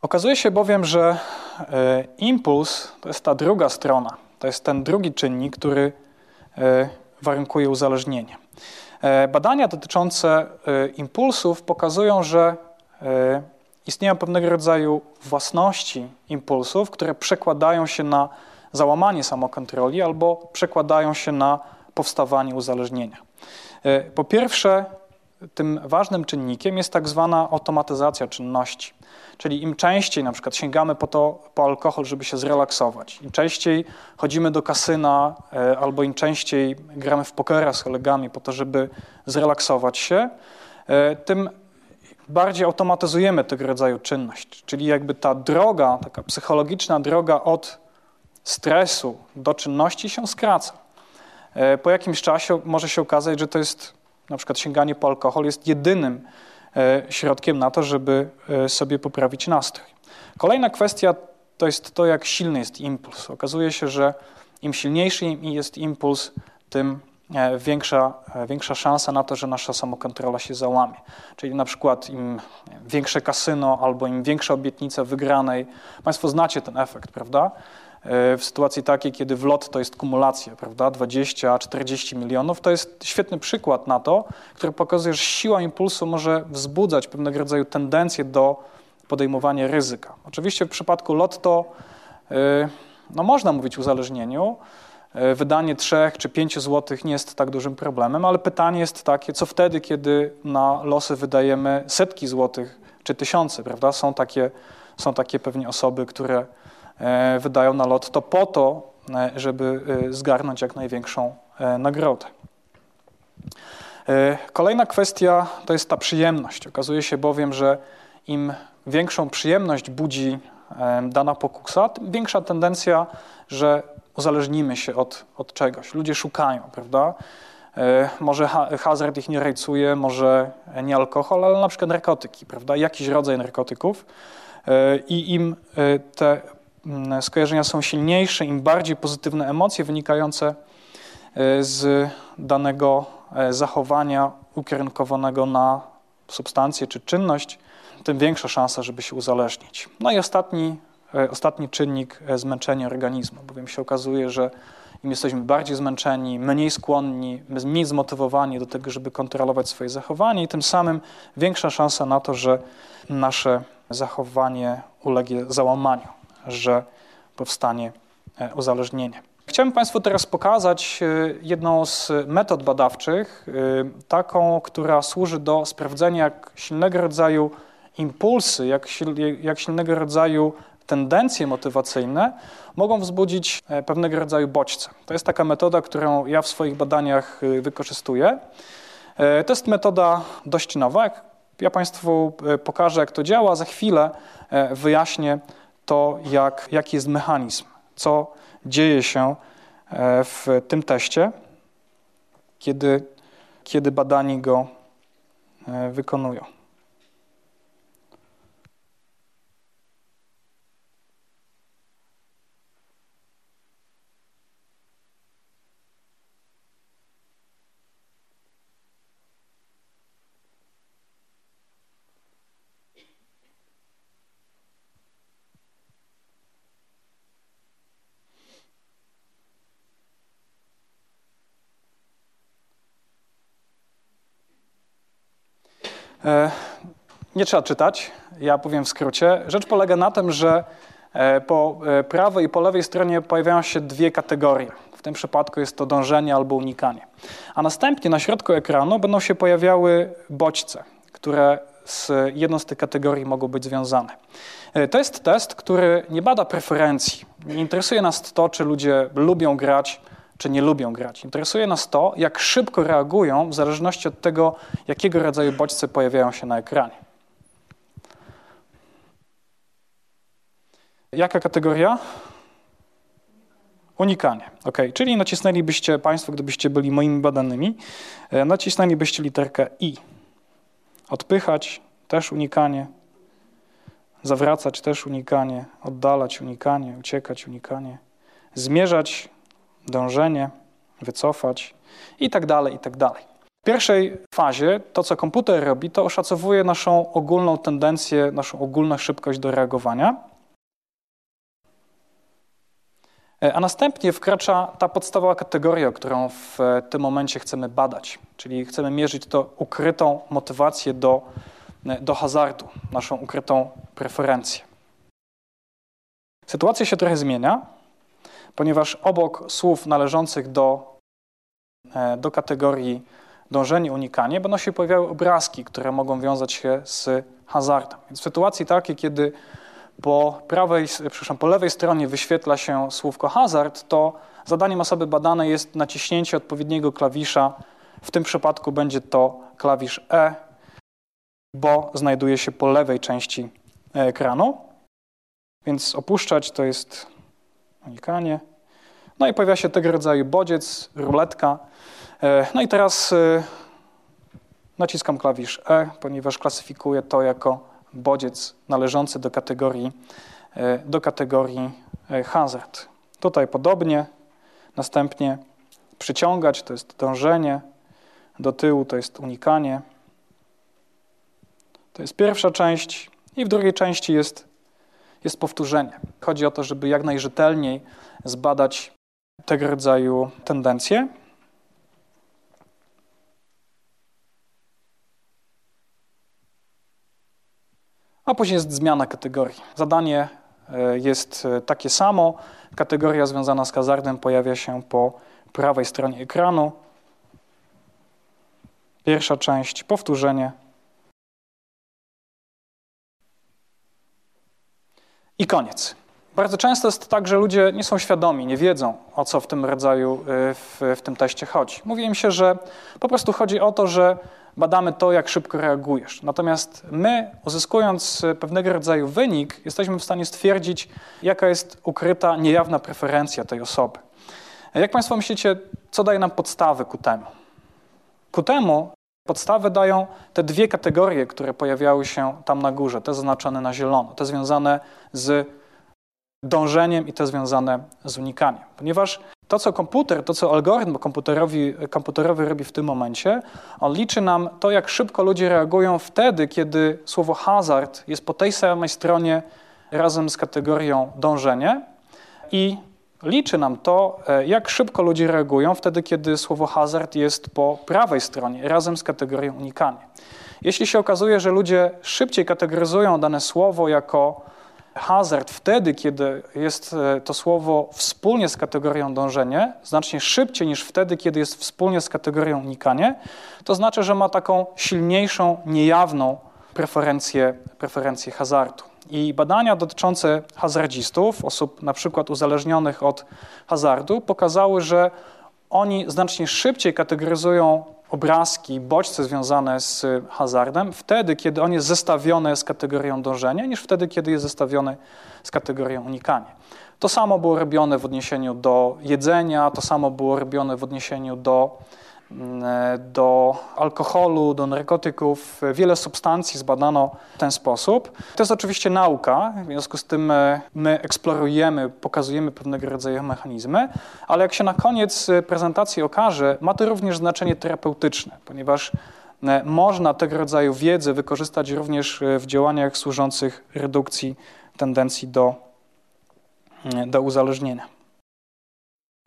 Okazuje się bowiem, że e, impuls to jest ta druga strona, to jest ten drugi czynnik, który e, warunkuje uzależnienie. E, badania dotyczące impulsów pokazują, że istnieją pewnego rodzaju własności impulsów, które przekładają się na załamanie samokontroli albo przekładają się na powstawanie uzależnienia. Po pierwsze, tym ważnym czynnikiem jest tak zwana automatyzacja czynności. Czyli im częściej na przykład sięgamy po, to, po alkohol, żeby się zrelaksować, im częściej chodzimy do kasyna e, albo im częściej gramy w pokera z kolegami po to, żeby zrelaksować się, e, tym bardziej automatyzujemy tego rodzaju czynność. Czyli jakby ta droga, taka psychologiczna droga od stresu do czynności się skraca. E, po jakimś czasie może się okazać, że to jest na przykład sięganie po alkohol jest jedynym środkiem na to, żeby sobie poprawić nastrój. Kolejna kwestia to jest to, jak silny jest impuls. Okazuje się, że im silniejszy jest impuls, tym e, większa, e, większa szansa na to, że nasza samokontrola się załamie. Czyli na przykład im większe kasyno albo im większa obietnica wygranej. Państwo znacie ten efekt, prawda? W sytuacji takiej, kiedy w lot to jest kumulacja, prawda, 20-40 milionów, to jest świetny przykład na to, który pokazuje, że siła impulsu może wzbudzać pewnego rodzaju tendencje do podejmowania ryzyka. Oczywiście w przypadku lotto no można mówić o uzależnieniu, E, wydanie 3 czy 5 złotych nie jest tak dużym problemem, ale pytanie jest takie, co wtedy, kiedy na losy wydajemy setki złotych czy tysiące, prawda? Są takie, są takie pewnie osoby, które wydają na lot to po to, e, żeby zgarnąć jak największą nagrodę. Kolejna kwestia to jest ta przyjemność. Okazuje się bowiem, że im większą przyjemność budzi dana pokusa, tym większa tendencja, że uzależnimy się od, od czegoś. Ludzie szukają, prawda? E, może hazard ich nie rajcuje, może nie alkohol, ale na przykład narkotyki, prawda? Jakiś rodzaj narkotyków. E, I im e, te skojarzenia są silniejsze, im bardziej pozytywne emocje wynikające z danego zachowania ukierunkowanego na substancję czy czynność, tym większa szansa, żeby się uzależnić. No i ostatni E, ostatni czynnik e, zmęczenia organizmu, bowiem się okazuje, że im jesteśmy bardziej zmęczeni, mniej skłonni, mniej zmotywowani do tego, żeby kontrolować swoje zachowanie i tym samym większa szansa na to, że nasze zachowanie ulegnie załamaniu, że powstanie e, uzależnienie. Chciałbym Państwu teraz pokazać jedną z metod badawczych, taką, która służy do sprawdzenia, jak silnego rodzaju impulsy, jak, jak silnego rodzaju tendencje motywacyjne mogą wzbudzić e, pewnego rodzaju bodźce. To jest taka metoda, którą ja w swoich badaniach wykorzystuję. E, to jest metoda dość nowa. Ja Państwu e, pokażę, jak to działa. Za chwilę wyjaśnię to, jak, jaki jest mechanizm, co dzieje się w tym teście, kiedy, kiedy badani go wykonują. Nie trzeba czytać, ja powiem w skrócie. Rzecz polega na tym, że e, po e, prawej i po lewej stronie pojawiają się dwie kategorie. W tym przypadku jest to dążenie albo unikanie. A następnie na środku ekranu będą się pojawiały bodźce, które z jedną z tych kategorii mogą być związane. To jest test, który nie bada preferencji. Nie interesuje nas to, czy ludzie lubią grać czy nie lubią grać. Interesuje nas to, jak szybko reagują w zależności od tego, jakiego rodzaju bodźce pojawiają się na ekranie. Jaka kategoria? Unikanie. Ok, czyli nacisnęlibyście Państwo, gdybyście byli moimi badanymi, e, nacisnęlibyście literkę I. Odpychać też unikanie, zawracać też unikanie, oddalać unikanie, uciekać unikanie, zmierzać dążenie, wycofać i tak dalej, i tak dalej. W pierwszej fazie to, co komputer robi, to oszacowuje naszą ogólną tendencję, naszą ogólną szybkość do reagowania. E, a następnie wkracza ta podstawowa kategoria, którą w tym momencie chcemy badać, czyli chcemy mierzyć to ukrytą motywację do, do hazardu, naszą ukrytą preferencję. Sytuacja się trochę zmienia, ponieważ obok słów należących do, e, do kategorii dążenie, unikanie, będą się pojawiały obrazki, które mogą wiązać się z hazardem. Więc w sytuacji takiej, kiedy po, prawej, po lewej stronie wyświetla się słówko hazard, to zadaniem osoby badanej jest naciśnięcie odpowiedniego klawisza. W tym przypadku będzie to klawisz E, bo znajduje się po lewej części ekranu. Więc opuszczać to jest unikanie. No i pojawia się tego rodzaju bodziec, ruletka. E, no i teraz e, naciskam klawisz E, ponieważ klasyfikuję to jako bodziec należący do kategorii, e, do kategorii hazard. Tutaj podobnie, następnie przyciągać to jest dążenie, do tyłu to jest unikanie. To jest pierwsza część i w drugiej części jest, jest powtórzenie. Chodzi o to, żeby jak najrzetelniej zbadać tego rodzaju tendencje. A później jest zmiana kategorii. Zadanie e, jest e, takie samo. Kategoria związana z hazardem pojawia się po prawej stronie ekranu. Pierwsza część, powtórzenie. I koniec. Bardzo często jest tak, że ludzie nie są świadomi, nie wiedzą, o co w tym rodzaju, y, w, w tym teście chodzi. Mówi im się, że po prostu chodzi o to, że badamy to, jak szybko reagujesz. Natomiast my, uzyskując pewnego rodzaju wynik, jesteśmy w stanie stwierdzić, jaka jest ukryta, niejawna preferencja tej osoby. Jak Państwo myślicie, co daje nam podstawy ku temu? Ku temu podstawę dają te dwie kategorie, które pojawiały się tam na górze, te zaznaczone na zielono, te związane z dążeniem i te związane z unikaniem. Ponieważ to, co komputer, to, co algorytm komputerowi, komputerowy robi w tym momencie, on liczy nam to, jak szybko ludzie reagują wtedy, kiedy słowo hazard jest po tej samej stronie razem z kategorią dążenie i liczy nam to, e, jak szybko ludzie reagują wtedy, kiedy słowo hazard jest po prawej stronie razem z kategorią unikanie. Jeśli się okazuje, że ludzie szybciej kategoryzują dane słowo jako hazard wtedy, kiedy jest e, to słowo wspólnie z kategorią dążenie, znacznie szybciej niż wtedy, kiedy jest wspólnie z kategorią unikanie, to znaczy, że ma taką silniejszą, niejawną preferencję, preferencję hazardu. I badania dotyczące hazardzistów, osób na przykład uzależnionych od hazardu, pokazały, że oni znacznie szybciej kategoryzują obrazki, bodźce związane z hazardem, wtedy, kiedy on jest zestawiony z kategorią dążenia, niż wtedy, kiedy jest zestawiony z kategorią unikania. To samo było robione w odniesieniu do jedzenia, to samo było robione w odniesieniu do do alkoholu, do narkotyków. Wiele substancji zbadano w ten sposób. To jest oczywiście nauka, w związku z tym e, my eksplorujemy, pokazujemy pewnego rodzaju mechanizmy, ale jak się na koniec e, prezentacji okaże, ma to również znaczenie terapeutyczne, ponieważ e, można tego rodzaju wiedzę wykorzystać również w działaniach służących redukcji tendencji do, do uzależnienia.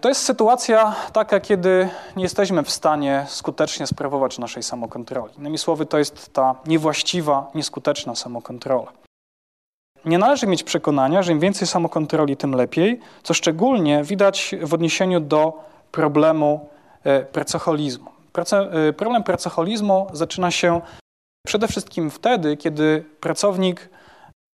To jest sytuacja taka, kiedy nie jesteśmy w stanie skutecznie sprawować naszej samokontroli. Innymi słowy, to jest ta niewłaściwa, nieskuteczna samokontrola. Nie należy mieć przekonania, że im więcej samokontroli, tym lepiej, co szczególnie widać w odniesieniu do problemu e, pracoholizmu. E, problem pracoholizmu zaczyna się przede wszystkim wtedy, kiedy pracownik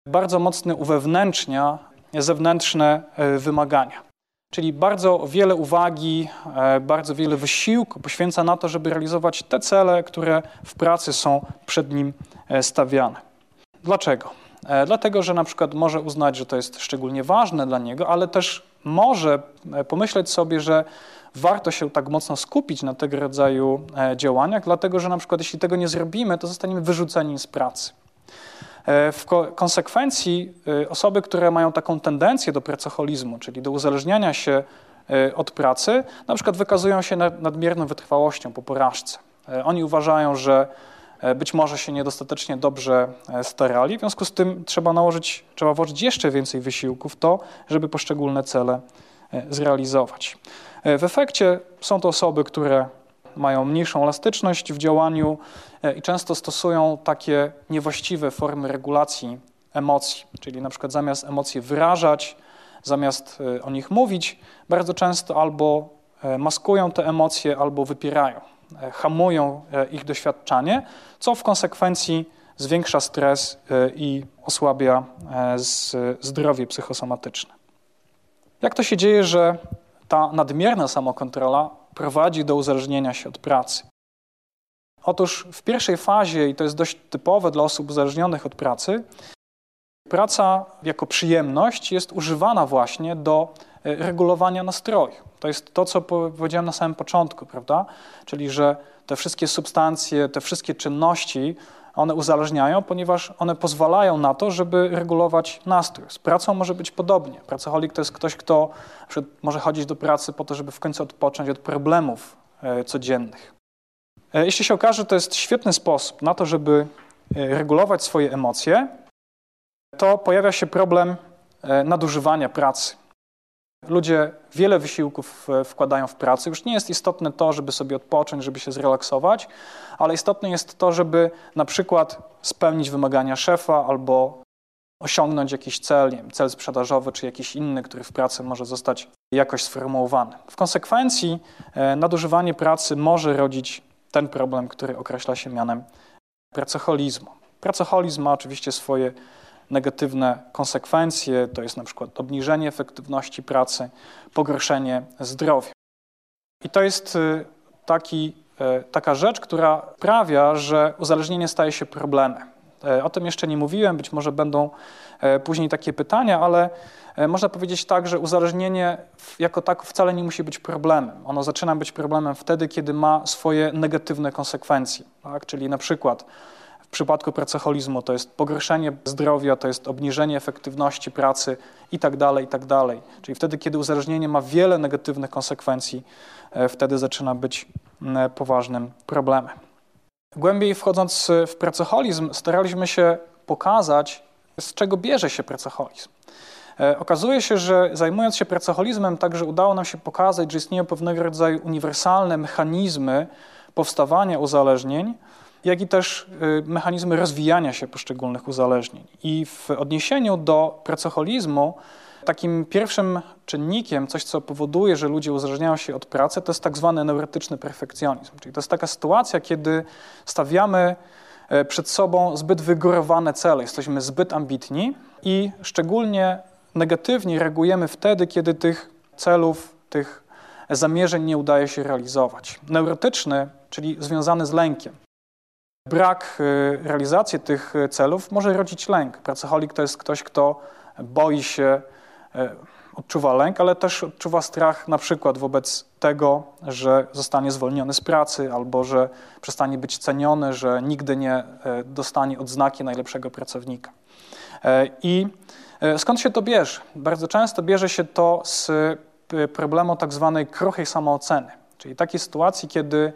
bardzo mocno uwewnętrznia zewnętrzne e, wymagania. Czyli bardzo wiele uwagi, e, bardzo wiele wysiłku poświęca na to, żeby realizować te cele, które w pracy są przed nim e, stawiane. Dlaczego? E, dlatego, że na przykład może uznać, że to jest szczególnie ważne dla niego, ale też może pomyśleć sobie, że warto się tak mocno skupić na tego rodzaju działaniach, dlatego że na przykład jeśli tego nie zrobimy, to zostaniemy wyrzuceni z pracy. E, w konsekwencji e, osoby, które mają taką tendencję do pracoholizmu, czyli do uzależniania się e, od pracy, na przykład wykazują się nadmierną wytrwałością po porażce. Oni uważają, że być może się niedostatecznie dobrze starali, w związku z tym trzeba nałożyć, trzeba włożyć jeszcze więcej wysiłku w to, żeby poszczególne cele zrealizować. W efekcie są to osoby, które mają mniejszą elastyczność w działaniu e, i często stosują takie niewłaściwe formy regulacji emocji, czyli na przykład zamiast emocje wyrażać, zamiast e, o nich mówić, bardzo często albo e, maskują te emocje, albo wypierają, hamują ich doświadczanie, co w konsekwencji zwiększa stres i osłabia zdrowie psychosomatyczne. Jak to się dzieje, że ta nadmierna samokontrola prowadzi do uzależnienia się od pracy. Otóż w pierwszej fazie, i to jest dość typowe dla osób uzależnionych od pracy, praca jako przyjemność jest używana właśnie do e, regulowania nastroju. To jest to, co powiedziałem na samym początku, prawda? Czyli, że te wszystkie substancje, te wszystkie czynności, one uzależniają, ponieważ one pozwalają na to, żeby regulować nastrój. Z pracą może być podobnie. Pracoholik to jest ktoś, kto może chodzić do pracy po to, żeby w końcu odpocząć od problemów e, codziennych. E, jeśli się okaże, to jest świetny sposób na to, żeby regulować swoje emocje, to pojawia się problem nadużywania pracy. Ludzie wiele wysiłków e, wkładają w pracę. Już nie jest istotne to, żeby sobie odpocząć, żeby się zrelaksować, ale istotne jest to, żeby na przykład spełnić wymagania szefa albo osiągnąć jakiś cel, nie wiem, cel sprzedażowy czy jakiś inny, który w pracy może zostać jakoś sformułowany. W konsekwencji e, nadużywanie pracy może rodzić ten problem, który określa się mianem pracoholizmu. Pracoholizm ma oczywiście swoje negatywne konsekwencje, to jest na przykład obniżenie efektywności pracy, pogorszenie zdrowia. I to jest y, taki, y, taka rzecz, która sprawia, że uzależnienie staje się problemem. E, o tym jeszcze nie mówiłem, być może będą e, później takie pytania, ale e, można powiedzieć tak, że uzależnienie jako tak wcale nie musi być problemem. Ono zaczyna być problemem wtedy, kiedy ma swoje negatywne konsekwencje. Tak? Czyli na przykład przypadku pracoholizmu to jest pogorszenie zdrowia, to jest obniżenie efektywności pracy itd., tak itd. Tak Czyli wtedy, kiedy uzależnienie ma wiele negatywnych konsekwencji, e, wtedy zaczyna być poważnym problemem. Głębiej wchodząc w pracoholizm, staraliśmy się pokazać, z czego bierze się pracoholizm. E, okazuje się, że zajmując się pracoholizmem, także udało nam się pokazać, że istnieją pewnego rodzaju uniwersalne mechanizmy powstawania uzależnień, jak i też y, mechanizmy rozwijania się poszczególnych uzależnień. I w odniesieniu do pracoholizmu, takim pierwszym czynnikiem, coś co powoduje, że ludzie uzależniają się od pracy, to jest tak zwany neurotyczny perfekcjonizm. Czyli to jest taka sytuacja, kiedy stawiamy e, przed sobą zbyt wygórowane cele, jesteśmy zbyt ambitni i szczególnie negatywnie reagujemy wtedy, kiedy tych celów, tych zamierzeń nie udaje się realizować. Neurotyczny, czyli związany z lękiem. Brak y, realizacji tych y, celów może rodzić lęk. Pracoholik to jest ktoś, kto boi się, y, odczuwa lęk, ale też odczuwa strach na przykład wobec tego, że zostanie zwolniony z pracy albo że przestanie być ceniony, że nigdy nie dostanie odznaki najlepszego pracownika. I skąd się to bierze? Bardzo często bierze się to z problemu tak zwanej kruchej samooceny, czyli takiej sytuacji, kiedy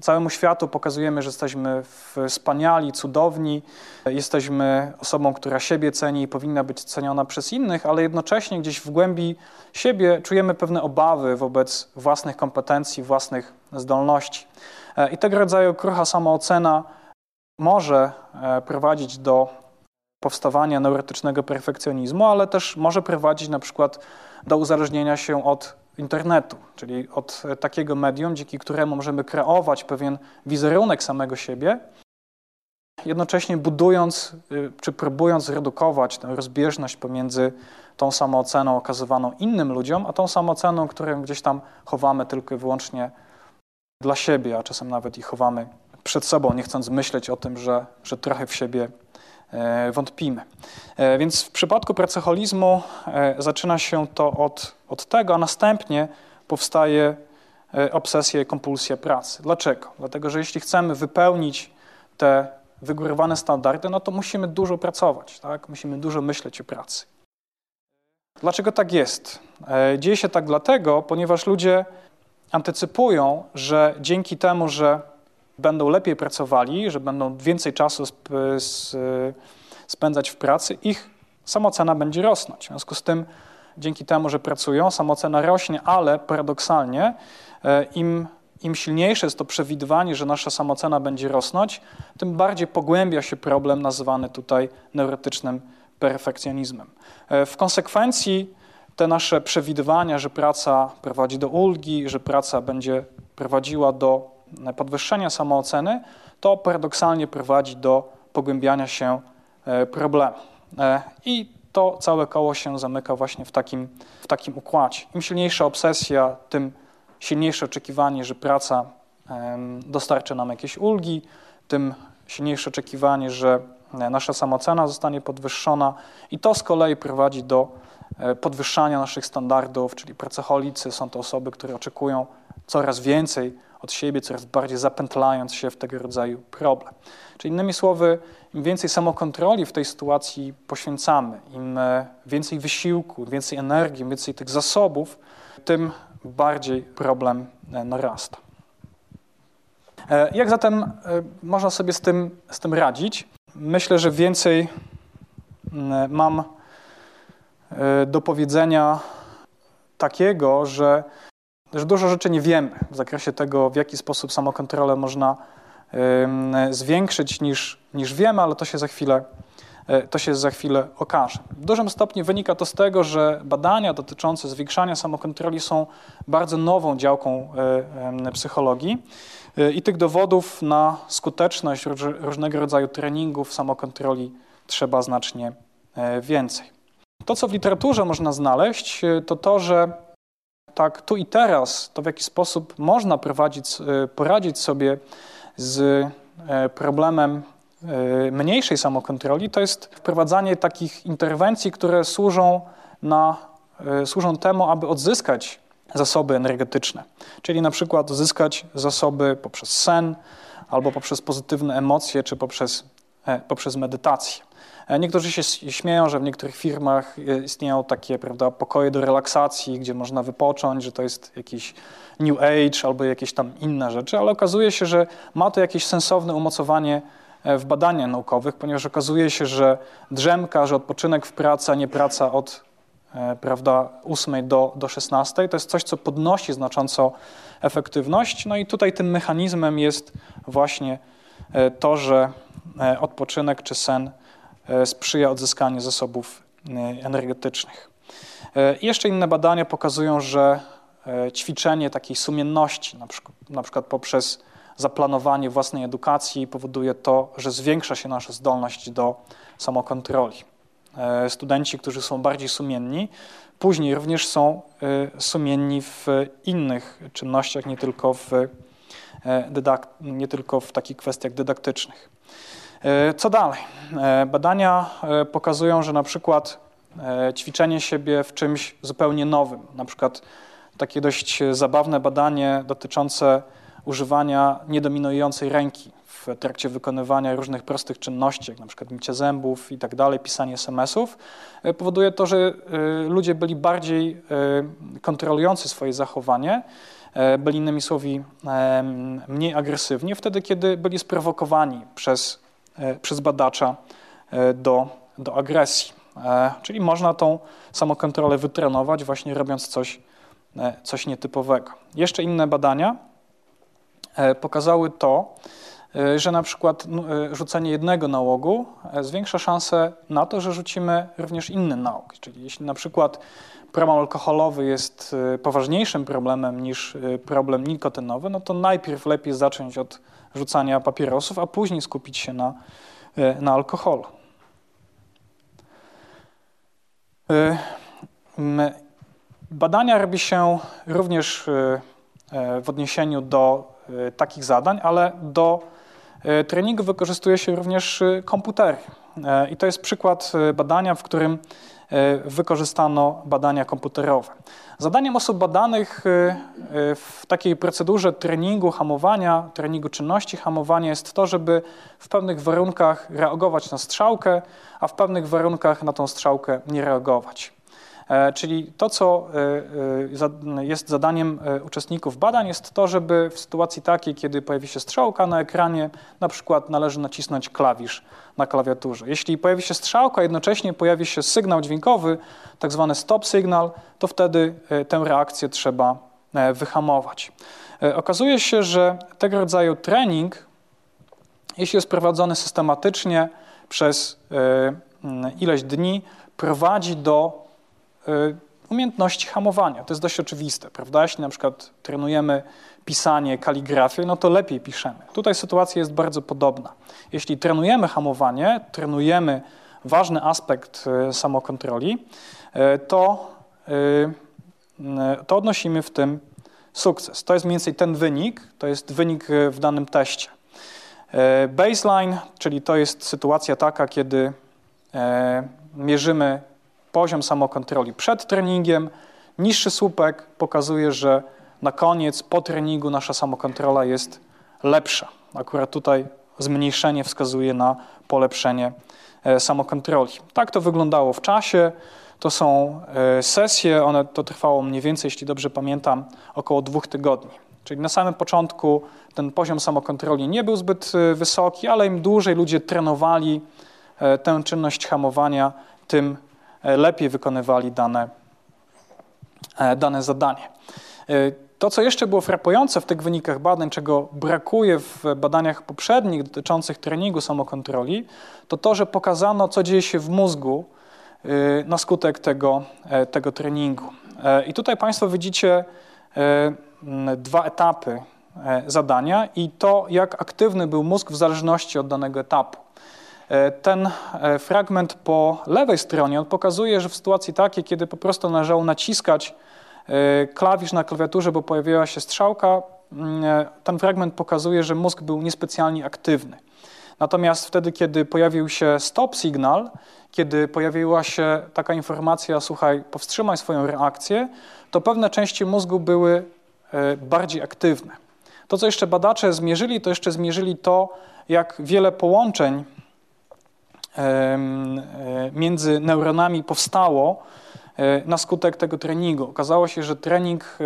Całemu światu pokazujemy, że jesteśmy wspaniali, cudowni, jesteśmy osobą, która siebie ceni i powinna być ceniona przez innych, ale jednocześnie gdzieś w głębi siebie czujemy pewne obawy wobec własnych kompetencji, własnych zdolności. E, I tego rodzaju krucha samoocena może e, prowadzić do powstawania neurotycznego perfekcjonizmu, ale też może prowadzić na przykład do uzależnienia się od internetu, czyli od takiego medium, dzięki któremu możemy kreować pewien wizerunek samego siebie, jednocześnie budując y, czy próbując zredukować tę rozbieżność pomiędzy tą samooceną okazywaną innym ludziom, a tą samooceną, którą gdzieś tam chowamy tylko i wyłącznie dla siebie, a czasem nawet i chowamy przed sobą, nie chcąc myśleć o tym, że, że trochę w siebie E, wątpimy. E, więc w przypadku pracoholizmu e, zaczyna się to od, od tego, a następnie powstaje obsesja i kompulsja pracy. Dlaczego? Dlatego, że jeśli chcemy wypełnić te wygórowane standardy, no to musimy dużo pracować, tak? musimy dużo myśleć o pracy. Dlaczego tak jest? Dzieje się tak dlatego, ponieważ ludzie antycypują, że dzięki temu, że będą lepiej pracowali, że będą więcej czasu sp spędzać w pracy, ich samocena będzie rosnąć. W związku z tym, dzięki temu, że pracują, samocena rośnie, ale paradoksalnie e, im, im silniejsze jest to przewidywanie, że nasza samocena będzie rosnąć, tym bardziej pogłębia się problem nazywany tutaj neurotycznym perfekcjonizmem. E, w konsekwencji te nasze przewidywania, że praca prowadzi do ulgi, że praca będzie prowadziła do podwyższenia samooceny, to paradoksalnie prowadzi do pogłębiania się e, problemu. E, I to całe koło się zamyka właśnie w takim, w takim układzie. Im silniejsza obsesja, tym silniejsze oczekiwanie, że praca dostarczy nam jakieś ulgi, tym silniejsze oczekiwanie, że nasza samocena zostanie podwyższona i to z kolei prowadzi do podwyższania naszych standardów, czyli pracocholicy są to osoby, które oczekują coraz więcej od siebie, coraz bardziej zapętlając się w tego rodzaju problem. Czyli innymi słowy, im więcej samokontroli w tej sytuacji poświęcamy, im e, więcej wysiłku, więcej energii, więcej tych zasobów, tym bardziej problem e, narasta. E, jak zatem można sobie z tym, z tym radzić? Myślę, że więcej mam do powiedzenia takiego, że, że dużo rzeczy nie wiemy w zakresie tego, w jaki sposób samokontrolę można zwiększyć niż, niż wiemy, ale to się za chwilę e, to się za chwilę okaże. W dużym stopniu wynika to z tego, że badania dotyczące zwiększania samokontroli są bardzo nową działką e, psychologii e, i tych dowodów na skuteczność różnego rodzaju treningów samokontroli trzeba znacznie więcej. To, co w literaturze można znaleźć, to to, że tak tu i teraz, to w jaki sposób można prowadzić, poradzić sobie z e, problemem e, mniejszej samokontroli, to jest wprowadzanie takich interwencji, które służą, na, e, służą temu, aby odzyskać zasoby energetyczne, czyli na przykład odzyskać zasoby poprzez sen, albo poprzez pozytywne emocje, czy poprzez, poprzez medytację. Niektórzy się śmieją, że w niektórych firmach istnieją takie prawda, pokoje do relaksacji, gdzie można wypocząć, że to jest jakiś New Age albo jakieś tam inne rzeczy, ale okazuje się, że ma to jakieś sensowne umocowanie e, w badaniach naukowych, ponieważ okazuje się, że drzemka, że odpoczynek w pracy, a nie praca od e, prawda, 8 do, do 16, to jest coś, co podnosi znacząco efektywność. No i tutaj tym mechanizmem jest właśnie e, to, że odpoczynek czy sen sprzyja odzyskaniu zasobów energetycznych. I jeszcze inne badania pokazują, że E, ćwiczenie takiej sumienności, na przykład, na przykład poprzez zaplanowanie własnej edukacji powoduje to, że zwiększa się nasza zdolność do samokontroli. E, studenci, którzy są bardziej sumienni, później również są e, sumienni w innych czynnościach, nie tylko w, nie tylko w takich kwestiach dydaktycznych. Co dalej? Badania pokazują, że na przykład ćwiczenie siebie w czymś zupełnie nowym, na przykład takie dość zabawne badanie dotyczące używania niedominującej ręki w trakcie wykonywania różnych prostych czynności, jak na przykład mycie zębów i tak dalej, pisanie SMS-ów, e, powoduje to, że e, ludzie byli bardziej e, kontrolujący swoje zachowanie, byli innymi słowy mniej agresywni, wtedy kiedy byli sprowokowani przez, przez badacza do, do agresji. Czyli można tą samokontrolę wytrenować właśnie robiąc coś E, coś nietypowego. Jeszcze inne badania e, pokazały to, e, że na przykład rzucenie jednego nałogu zwiększa szansę na to, że rzucimy również inny nałóg. Czyli jeśli na przykład problem alkoholowy jest poważniejszym problemem niż problem nikotynowy, no to najpierw lepiej zacząć od rzucania papierosów, a później skupić się na, na alkoholu. Badania robi się również w odniesieniu do takich zadań, ale do treningu wykorzystuje się również komputery. I to jest przykład badania, w którym wykorzystano badania komputerowe. Zadaniem osób badanych w takiej procedurze treningu hamowania, treningu czynności hamowania jest to, żeby w pewnych warunkach reagować na strzałkę, a w pewnych warunkach na tą strzałkę nie reagować. E, czyli to, co e, e, jest zadaniem uczestników badań, jest to, żeby w sytuacji takiej, kiedy pojawi się strzałka na ekranie, na przykład należy nacisnąć klawisz na klawiaturze. Jeśli pojawi się strzałka, jednocześnie pojawi się sygnał dźwiękowy, tak zwany stop signal, to wtedy tę reakcję trzeba wyhamować. Okazuje się, że tego rodzaju trening, jeśli jest prowadzony systematycznie przez ileś dni, prowadzi do umiejętności hamowania. To jest dość oczywiste, prawda? Jeśli na przykład trenujemy pisanie, kaligrafię, no to lepiej piszemy. Tutaj sytuacja jest bardzo podobna. Jeśli trenujemy hamowanie, trenujemy ważny aspekt y, samokontroli, y, to, to odnosimy w tym sukces. To jest mniej więcej ten wynik, to jest wynik w danym teście. Baseline, czyli to jest sytuacja taka, kiedy mierzymy poziom samokontroli przed treningiem. Niższy słupek pokazuje, że na koniec, po treningu nasza samokontrola jest lepsza. Akurat tutaj zmniejszenie wskazuje na polepszenie e, samokontroli. Tak to wyglądało w czasie. To są e, sesje, one to trwało mniej więcej, jeśli dobrze pamiętam, około dwóch tygodni. Czyli na samym początku ten poziom samokontroli nie był zbyt e, wysoki, ale im dłużej ludzie trenowali tę czynność hamowania, tym lepiej wykonywali dane, dane zadanie. To, co jeszcze było frapujące w tych wynikach badań, czego brakuje w badaniach poprzednich dotyczących treningu samokontroli, to to, że pokazano, co dzieje się w mózgu na skutek tego, e, tego treningu. E, I tutaj Państwo widzicie e, dwa etapy zadania i to, jak aktywny był mózg w zależności od danego etapu. Ten fragment po lewej stronie on pokazuje, że w sytuacji takiej, kiedy po prostu należało naciskać E, klawisz na klawiaturze, bo pojawiła się strzałka, mm, e, ten fragment pokazuje, że mózg był niespecjalnie aktywny. Natomiast wtedy, kiedy pojawił się stop signal, kiedy pojawiła się taka informacja, słuchaj, powstrzymaj swoją reakcję, to pewne części mózgu były e, bardziej aktywne. To, co jeszcze badacze zmierzyli, to jeszcze zmierzyli to, jak wiele połączeń między neuronami powstało E, na skutek tego treningu. Okazało się, że trening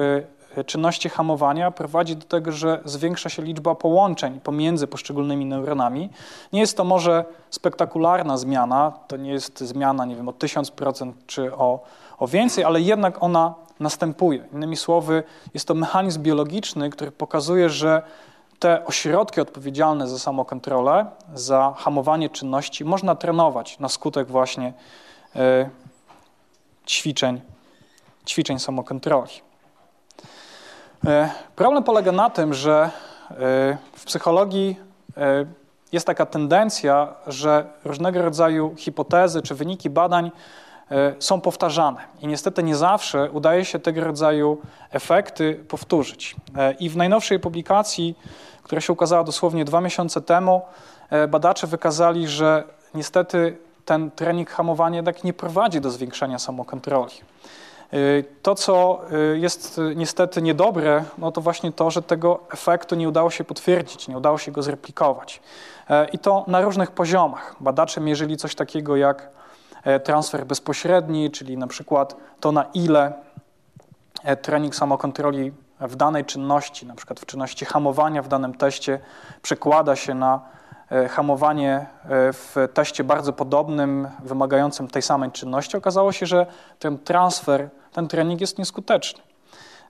e, czynności hamowania prowadzi do tego, że zwiększa się liczba połączeń pomiędzy poszczególnymi neuronami. Nie jest to może spektakularna zmiana, to nie jest zmiana, nie wiem, o 1000% czy o, o więcej, ale jednak ona następuje. Innymi słowy, jest to mechanizm biologiczny, który pokazuje, że te ośrodki odpowiedzialne za samokontrolę, za hamowanie czynności można trenować na skutek właśnie e, ćwiczeń, ćwiczeń samokontroli. E, problem polega na tym, że e, w psychologii jest taka tendencja, że różnego rodzaju hipotezy czy wyniki badań są powtarzane. I niestety nie zawsze udaje się tego rodzaju efekty powtórzyć. I w najnowszej publikacji, która się ukazała dosłownie dwa miesiące temu, badacze wykazali, że niestety ten trening hamowania jednak nie prowadzi do zwiększenia samokontroli. To, co jest niestety niedobre, no to właśnie to, że tego efektu nie udało się potwierdzić, nie udało się go zreplikować. E, I to na różnych poziomach. Badacze mierzyli coś takiego jak e, transfer bezpośredni, czyli na przykład to, na ile e, trening samokontroli w danej czynności, na przykład w czynności hamowania w danym teście, przekłada się na E, hamowanie e, w teście bardzo podobnym, wymagającym tej samej czynności, okazało się, że ten transfer, ten trening jest nieskuteczny.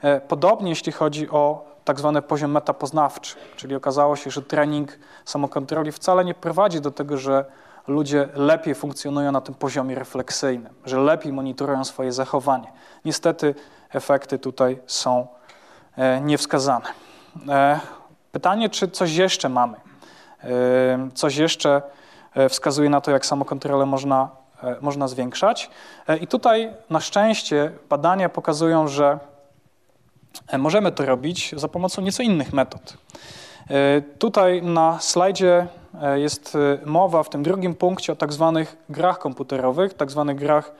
E, podobnie jeśli chodzi o tak zwany poziom metapoznawczy, czyli okazało się, że trening samokontroli wcale nie prowadzi do tego, że ludzie lepiej funkcjonują na tym poziomie refleksyjnym, że lepiej monitorują swoje zachowanie. Niestety efekty tutaj są niewskazane. Pytanie, czy coś jeszcze mamy? Coś jeszcze e, wskazuje na to, jak samokontrolę można, e, można zwiększać. E, I tutaj na szczęście badania pokazują, że możemy to robić za pomocą nieco innych metod. Tutaj na slajdzie jest mowa w tym drugim punkcie o tak zwanych grach komputerowych, tak zwanych grach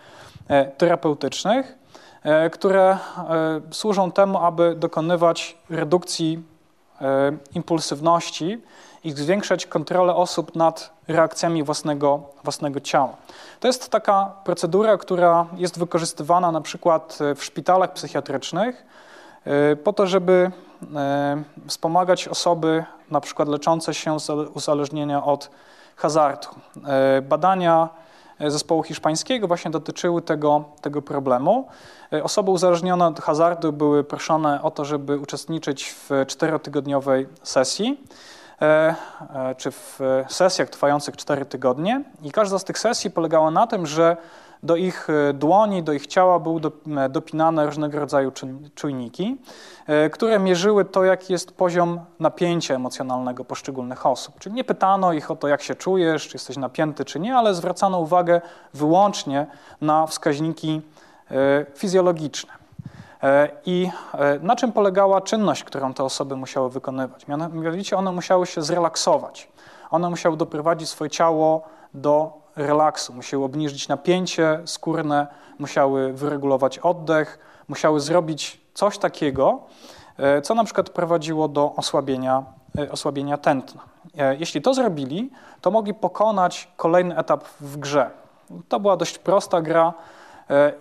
terapeutycznych, które służą temu, aby dokonywać redukcji impulsywności i zwiększać kontrolę osób nad reakcjami własnego, własnego ciała. To jest taka procedura, która jest wykorzystywana na przykład w szpitalach psychiatrycznych e, po to, żeby e, wspomagać osoby na przykład leczące się z uzależnienia od hazardu. E, badania zespołu hiszpańskiego właśnie dotyczyły tego, tego problemu. Osoby uzależnione od hazardu były proszone o to, żeby uczestniczyć w czterotygodniowej sesji. E, e, czy w sesjach trwających 4 tygodnie i każda z tych sesji polegała na tym, że do ich e, dłoni, do ich ciała były dopinane różnego rodzaju czujniki, które mierzyły to, jaki jest poziom napięcia emocjonalnego poszczególnych osób. Czyli nie pytano ich o to, jak się czujesz, czy jesteś napięty, czy nie, ale zwracano uwagę wyłącznie na wskaźniki fizjologiczne. I na czym polegała czynność, którą te osoby musiały wykonywać? Mianowicie one musiały się zrelaksować. One musiały doprowadzić swoje ciało do relaksu, musiały obniżyć napięcie skórne, musiały wyregulować oddech, musiały zrobić coś takiego, e, co na przykład prowadziło do osłabienia, e, osłabienia tętna. E, jeśli to zrobili, to mogli pokonać kolejny etap w grze. To była dość prosta gra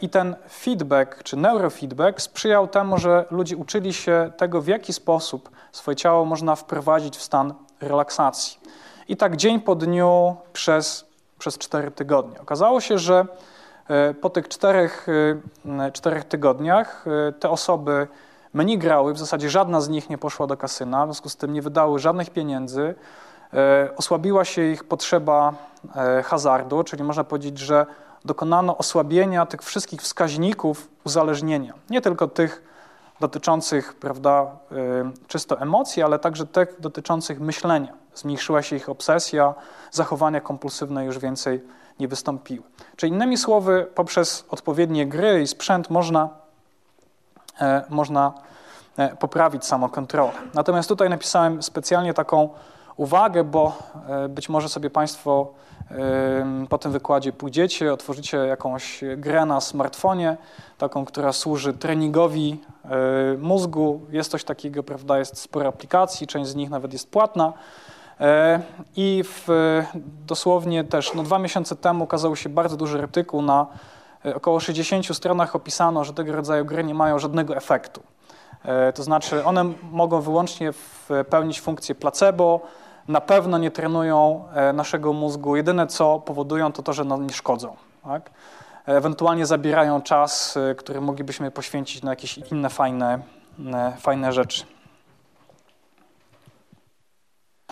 i ten feedback, czy neurofeedback sprzyjał temu, że ludzie uczyli się tego, w jaki sposób swoje ciało można wprowadzić w stan relaksacji. I tak dzień po dniu przez, przez cztery tygodnie. Okazało się, że e, po tych czterech, e, czterech tygodniach e, te osoby mniej grały, w zasadzie żadna z nich nie poszła do kasyna, w związku z tym nie wydały żadnych pieniędzy, osłabiła się ich potrzeba hazardu, czyli można powiedzieć, że dokonano osłabienia tych wszystkich wskaźników uzależnienia. Nie tylko tych dotyczących prawda, czysto emocji, ale także tych dotyczących myślenia. Zmniejszyła się ich obsesja, zachowania kompulsywne już więcej nie wystąpiły. Czyli innymi słowy, poprzez odpowiednie gry i sprzęt można, e, można e, poprawić samokontrolę. Natomiast tutaj napisałem specjalnie taką uwagę, bo e, być może sobie Państwo po tym wykładzie pójdziecie, otworzycie jakąś grę na smartfonie, taką, która służy treningowi mózgu. Jest coś takiego, prawda, jest sporo aplikacji, część z nich nawet jest płatna. E, I w, dosłownie też no, dwa miesiące temu ukazał się bardzo duży artykuł na e, około 60 stronach opisano, że tego rodzaju gry nie mają żadnego efektu. To znaczy one mogą wyłącznie pełnić funkcję placebo, na pewno nie trenują naszego mózgu. Jedyne co powodują to to, że nam nie szkodzą. Tak? Ewentualnie zabierają czas, który moglibyśmy poświęcić na jakieś inne fajne, fajne rzeczy.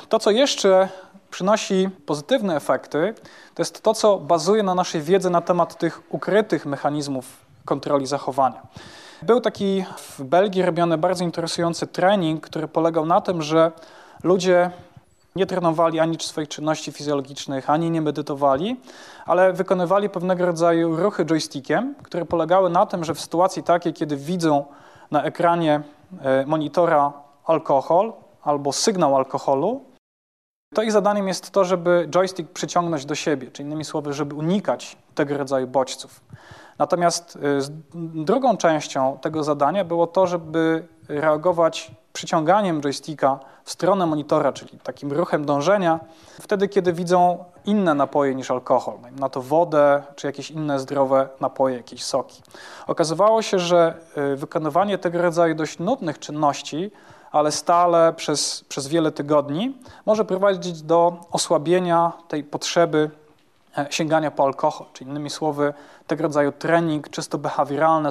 To, co jeszcze przynosi pozytywne efekty, to jest to, co bazuje na naszej wiedzy na temat tych ukrytych mechanizmów kontroli zachowania. Był taki w Belgii robiony bardzo interesujący trening, który polegał na tym, że ludzie nie trenowali ani swoich czynności fizjologicznych, ani nie medytowali, ale wykonywali pewnego rodzaju ruchy joystickiem, które polegały na tym, że w sytuacji takiej, kiedy widzą na ekranie e, monitora alkohol albo sygnał alkoholu, to ich zadaniem jest to, żeby joystick przyciągnąć do siebie, czyli innymi słowy, żeby unikać tego rodzaju bodźców. Natomiast y, drugą częścią tego zadania było to, żeby reagować przyciąganiem joysticka w stronę monitora, czyli takim ruchem dążenia, wtedy, kiedy widzą inne napoje niż alkohol, na to wodę, czy jakieś inne zdrowe napoje, jakieś soki. Okazywało się, że y, wykonywanie tego rodzaju dość nudnych czynności ale stale przez, przez wiele tygodni może prowadzić do osłabienia tej potrzeby e, sięgania po alkohol, czyli innymi słowy tego rodzaju trening czysto behawioralny,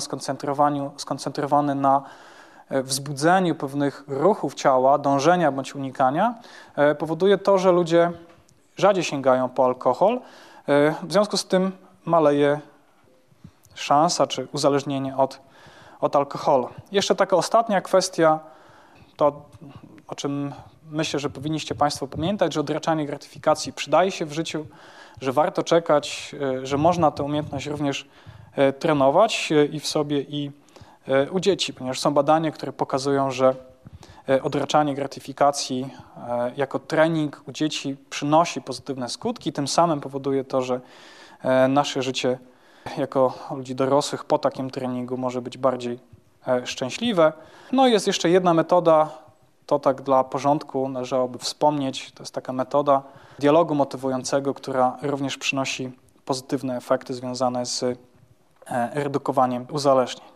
skoncentrowany na wzbudzeniu pewnych ruchów ciała, dążenia bądź unikania, e, powoduje to, że ludzie rzadziej sięgają po alkohol. W związku z tym maleje szansa czy uzależnienie od, od alkoholu. Jeszcze taka ostatnia kwestia to, o czym myślę, że powinniście Państwo pamiętać, że odraczanie gratyfikacji przydaje się w życiu, że warto czekać, e, że można tę umiejętność również e, trenować e, i w sobie, i u dzieci, ponieważ są badania, które pokazują, że odraczanie gratyfikacji jako trening u dzieci przynosi pozytywne skutki, tym samym powoduje to, że nasze życie jako ludzi dorosłych po takim treningu może być bardziej E, szczęśliwe. No i jest jeszcze jedna metoda, to tak dla porządku należałoby wspomnieć, to jest taka metoda dialogu motywującego, która również przynosi pozytywne efekty związane z e, redukowaniem uzależnień.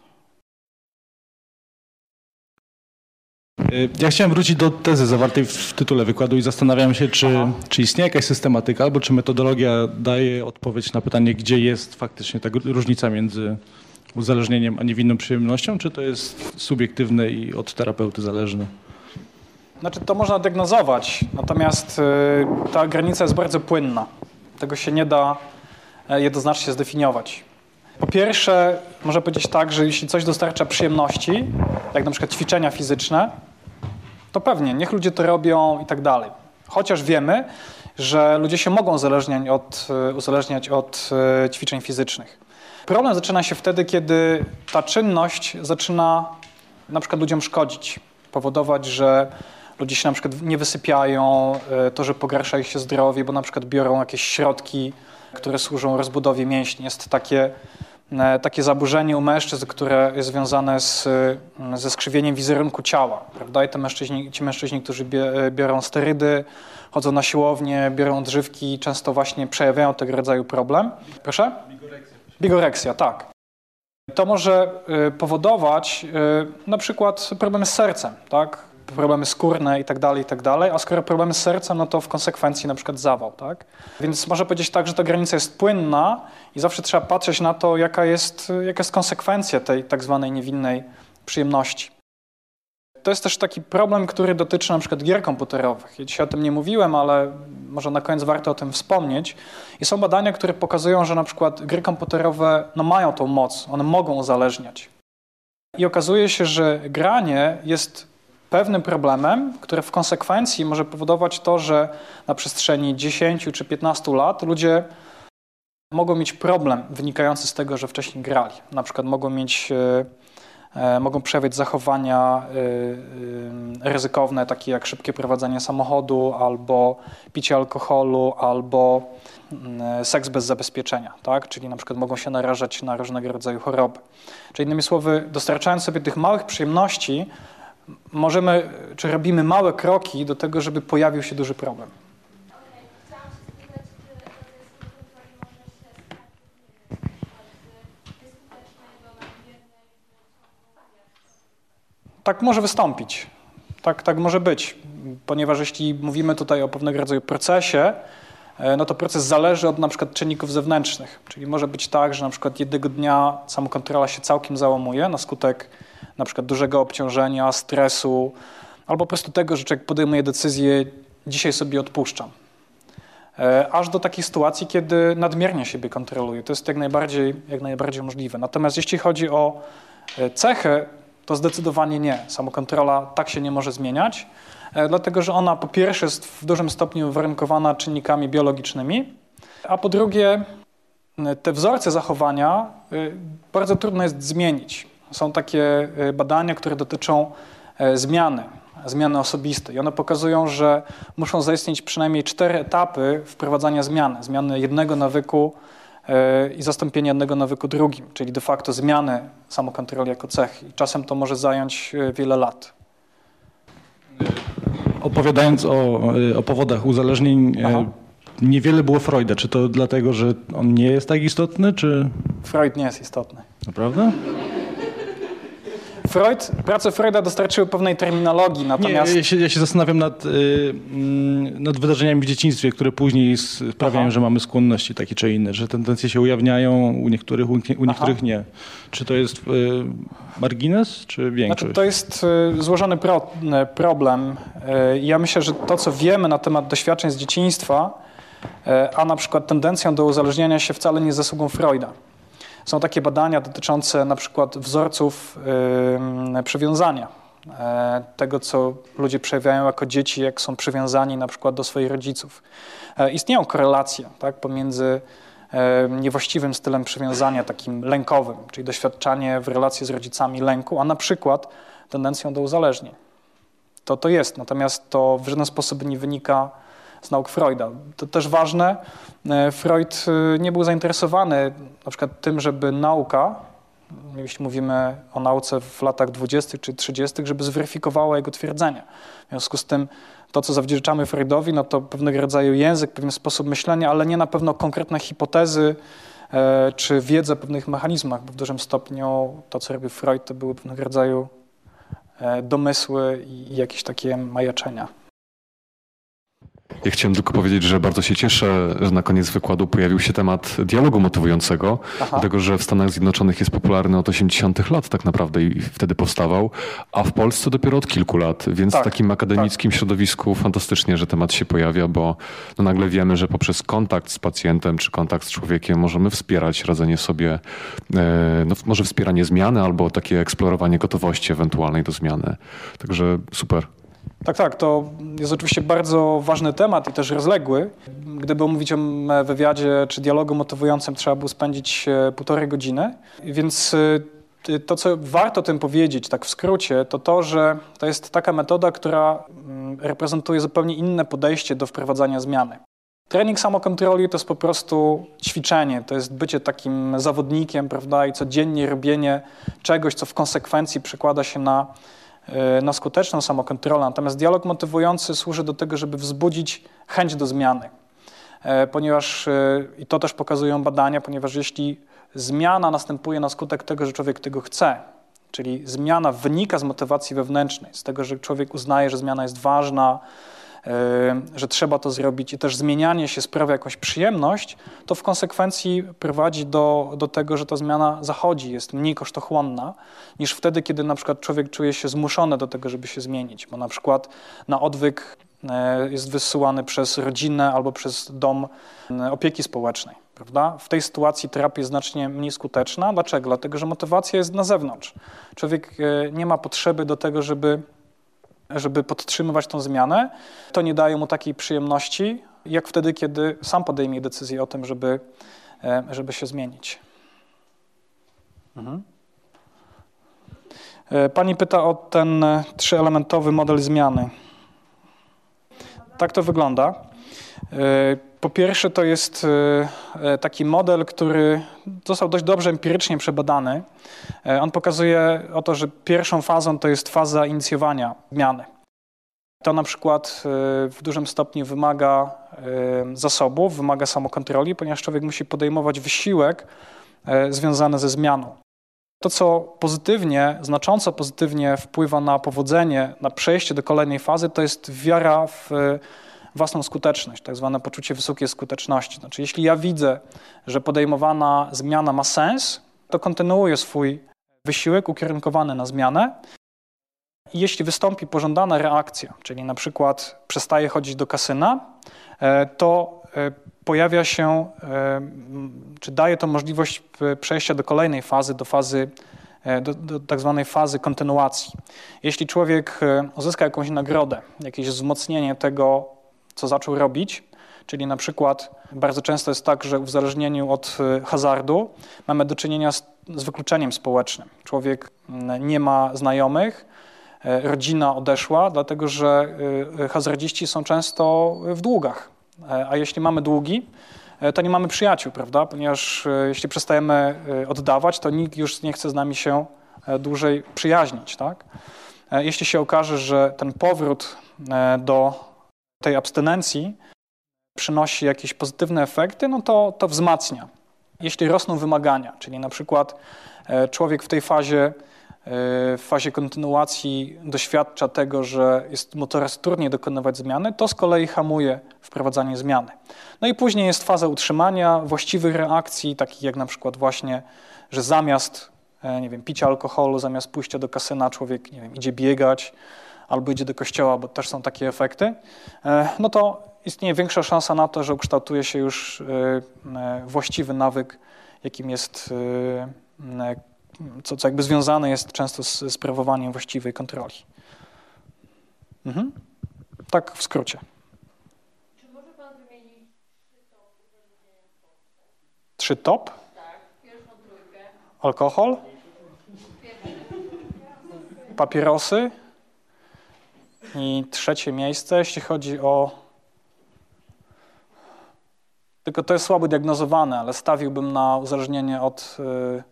Ja chciałem wrócić do tezy zawartej w tytule wykładu i zastanawiam się, czy, czy istnieje jakaś systematyka, albo czy metodologia daje odpowiedź na pytanie, gdzie jest faktycznie ta różnica między uzależnieniem, a niewinną przyjemnością, czy to jest subiektywne i od terapeuty zależne? Znaczy, to można diagnozować, natomiast y, ta granica jest bardzo płynna. Tego się nie da e, jednoznacznie zdefiniować. Po pierwsze, można powiedzieć tak, że jeśli coś dostarcza przyjemności, jak na przykład ćwiczenia fizyczne, to pewnie, niech ludzie to robią i tak dalej. Chociaż wiemy, że ludzie się mogą uzależniać od, y, uzależniać od y, ćwiczeń fizycznych. Problem zaczyna się wtedy, kiedy ta czynność zaczyna na przykład ludziom szkodzić, powodować, że ludzie się na przykład nie wysypiają, e, to, że pogarsza ich się zdrowie, bo na przykład biorą jakieś środki, które służą rozbudowie mięśni. Jest takie, e, takie zaburzenie u mężczyzn, które jest związane z, e, ze skrzywieniem wizerunku ciała. Prawda? I te mężczyźni, ci mężczyźni, którzy biorą sterydy, chodzą na siłownię, biorą odżywki, często właśnie przejawiają tego rodzaju problem. Proszę? Bigoreksja. Bigoreksja, tak. To może powodować na przykład problemy z sercem, tak? Problemy skórne i tak dalej, i tak dalej, a skoro problemy z sercem, no to w konsekwencji na przykład zawał, tak? Więc można powiedzieć tak, że ta granica jest płynna i zawsze trzeba patrzeć na to, jaka jest, jaka jest konsekwencja tej tak zwanej niewinnej przyjemności. To jest też taki problem, który dotyczy na przykład gier komputerowych. Ja dzisiaj o tym nie mówiłem, ale może na koniec warto o tym wspomnieć. I są badania, które pokazują, że na przykład gry komputerowe no, mają tą moc, one mogą uzależniać. I okazuje się, że granie jest pewnym problemem, który w konsekwencji może powodować to, że na przestrzeni 10 czy 15 lat ludzie mogą mieć problem wynikający z tego, że wcześniej grali. Na przykład mogą mieć, e, e, mogą przejawiać zachowania e, ryzykowne, takie jak szybkie prowadzenie samochodu, albo picie alkoholu, albo mm, seks bez zabezpieczenia, tak? czyli na przykład mogą się narażać na różnego rodzaju choroby. Czyli innymi słowy, dostarczając sobie tych małych przyjemności, możemy, czy robimy małe kroki do tego, żeby pojawił się duży problem. Tak może wystąpić. Tak, tak może być, ponieważ jeśli mówimy tutaj o pewnego rodzaju procesie, e, no to proces zależy od na przykład czynników zewnętrznych. Czyli może być tak, że na przykład jednego dnia samokontrola się całkiem załamuje na skutek na przykład dużego obciążenia, stresu, albo po prostu tego, że człowiek podejmuje decyzję, dzisiaj sobie odpuszczam. E, aż do takiej sytuacji, kiedy nadmiernie siebie kontroluje. To jest jak najbardziej, jak najbardziej możliwe. Natomiast jeśli chodzi o e, cechę, to zdecydowanie nie. Samokontrola tak się nie może zmieniać, e, dlatego że ona po pierwsze jest w dużym stopniu warunkowana czynnikami biologicznymi, a po drugie te wzorce zachowania bardzo trudno jest zmienić. Są takie e, badania, które dotyczą e, zmiany, zmiany osobistej. I one pokazują, że muszą zaistnieć przynajmniej cztery etapy wprowadzania zmiany. Zmiany jednego nawyku e, i zastąpienia jednego nawyku drugim, czyli de facto zmiany samokontroli jako cechy. I czasem to może zająć wiele lat. Opowiadając o, o powodach uzależnień, Aha. niewiele było Freuda. Czy to dlatego, że on nie jest tak istotny, czy... Freud nie jest istotny. Naprawdę? Freud, prace Freuda dostarczyły pewnej terminologii, natomiast... Nie, ja się, ja się zastanawiam nad, y, mm, nad wydarzeniami w dzieciństwie, które później sprawiają, Aha. że mamy skłonności takie czy inne, że tendencje się ujawniają u niektórych, u niektórych nie. Czy to jest y, margines, czy większość? Znaczy, to jest y, złożony pro, problem. Ja myślę, że to, co wiemy na temat doświadczeń z dzieciństwa, a na przykład tendencją do uzależniania się wcale nie jest zasługą Freuda. Są takie badania dotyczące na przykład wzorców przywiązania, e, tego, co ludzie przejawiają jako dzieci, jak są przywiązani na przykład do swoich rodziców. E, istnieją korelacje tak, pomiędzy e, niewłaściwym stylem przywiązania, takim lękowym, czyli doświadczanie w relacji z rodzicami lęku, a na przykład tendencją do uzależnień. To to jest, natomiast to w żaden sposób nie wynika z nauk Freuda. To też ważne, e, Freud e, nie był zainteresowany na przykład tym, żeby nauka, jeśli mówimy o nauce w latach 20. czy 30., żeby zweryfikowała jego twierdzenia. W związku z tym to, co zawdzięczamy Freudowi, no to pewnego rodzaju język, pewien sposób myślenia, ale nie na pewno konkretne hipotezy e, czy wiedzę o pewnych mechanizmach, bo w dużym stopniu to, co robił Freud, to były pewnego rodzaju domysły i jakieś takie majaczenia. Ja chciałem tylko powiedzieć, że bardzo się cieszę, że na koniec wykładu pojawił się temat dialogu motywującego, Aha. dlatego że w Stanach Zjednoczonych jest popularny od 80. lat tak naprawdę i wtedy powstawał, a w Polsce dopiero od kilku lat, więc tak, w takim akademickim tak. środowisku fantastycznie, że temat się pojawia, bo no nagle wiemy, że poprzez kontakt z pacjentem czy kontakt z człowiekiem możemy wspierać radzenie sobie, e, no może wspieranie zmiany albo takie eksplorowanie gotowości ewentualnej do zmiany. Także super. Tak, tak, to jest oczywiście bardzo ważny temat i też rozległy. Gdyby omówić o wywiadzie czy dialogu motywującym, trzeba było spędzić e, półtorej godziny. Więc e, to, co warto tym powiedzieć, tak w skrócie, to to, że to jest taka metoda, która mm, reprezentuje zupełnie inne podejście do wprowadzania zmiany. Trening samokontroli to jest po prostu ćwiczenie, to jest bycie takim zawodnikiem, prawda, i codziennie robienie czegoś, co w konsekwencji przekłada się na na skuteczną samokontrolę. Natomiast dialog motywujący służy do tego, żeby wzbudzić chęć do zmiany. E, ponieważ, e, i to też pokazują badania, ponieważ jeśli zmiana następuje na skutek tego, że człowiek tego chce, czyli zmiana wynika z motywacji wewnętrznej, z tego, że człowiek uznaje, że zmiana jest ważna, że trzeba to zrobić i też zmienianie się sprawia jakąś przyjemność, to w konsekwencji prowadzi do, do tego, że ta zmiana zachodzi, jest mniej kosztochłonna niż wtedy, kiedy na przykład człowiek czuje się zmuszony do tego, żeby się zmienić, bo na przykład na odwyk e, jest wysyłany przez rodzinę albo przez dom e, opieki społecznej. Prawda? W tej sytuacji terapia jest znacznie mniej skuteczna. Dlaczego? Dlatego, że motywacja jest na zewnątrz. Człowiek nie ma potrzeby do tego, żeby żeby podtrzymywać tą zmianę, to nie daje mu takiej przyjemności, jak wtedy, kiedy sam podejmie decyzję o tym, żeby, e, żeby się zmienić. Mhm. E, pani pyta o ten trzyelementowy model zmiany. Tak to wygląda. Po pierwsze, to jest e, e, taki model, który został dość dobrze empirycznie przebadany. E, on pokazuje o to, że pierwszą fazą to jest faza inicjowania zmiany. To na przykład w dużym stopniu wymaga zasobów, wymaga samokontroli, ponieważ człowiek musi podejmować wysiłek związany ze zmianą. To, co pozytywnie, znacząco pozytywnie wpływa na powodzenie, na przejście do kolejnej fazy, to jest wiara w własną skuteczność, tak zwane poczucie wysokiej skuteczności. Znaczy, jeśli ja widzę, że podejmowana zmiana ma sens, to kontynuuję swój wysiłek ukierunkowany na zmianę. I jeśli wystąpi pożądana reakcja, czyli na przykład przestaje chodzić do kasyna, e, to e, pojawia się, e, czy daje to możliwość przejścia do kolejnej fazy, do fazy do, do, tak zwanej fazy kontynuacji. Jeśli człowiek uzyska jakąś nagrodę, jakieś wzmocnienie tego, co zaczął robić. Czyli na przykład bardzo często jest tak, że w uzależnieniu od y, hazardu mamy do czynienia z, z wykluczeniem społecznym. Człowiek mm, nie ma znajomych, y, rodzina odeszła, dlatego że y, hazardziści są często w długach. E, a jeśli mamy długi, e, to nie mamy przyjaciół, prawda? Ponieważ jeśli przestajemy oddawać, to nikt już nie chce z nami się e, dłużej przyjaźnić, tak? Jeśli się okaże, że ten powrót do tej abstynencji przynosi jakieś pozytywne efekty, no to to wzmacnia. Jeśli rosną wymagania, czyli na przykład e, człowiek w tej fazie, e, w fazie kontynuacji doświadcza tego, że jest mu coraz trudniej dokonywać zmiany, to z kolei hamuje wprowadzanie zmiany. No i później jest faza utrzymania właściwych reakcji, takich jak na przykład właśnie, że zamiast e, nie wiem, picia alkoholu, zamiast pójścia do kasyna, człowiek nie wiem, idzie biegać, albo idzie do kościoła, bo też są takie efekty, e, no to istnieje większa szansa na to, że ukształtuje się już e, e, właściwy nawyk, jakim jest, co, co jakby związane jest często z sprawowaniem właściwej kontroli. Mhm. Tak w skrócie. Czy może Pan wymienić trzy top? Tak, pierwszą trójkę. Alkohol? Papierosy? I trzecie miejsce, jeśli chodzi o. Tylko to jest słabo diagnozowane, ale stawiłbym na uzależnienie od, y,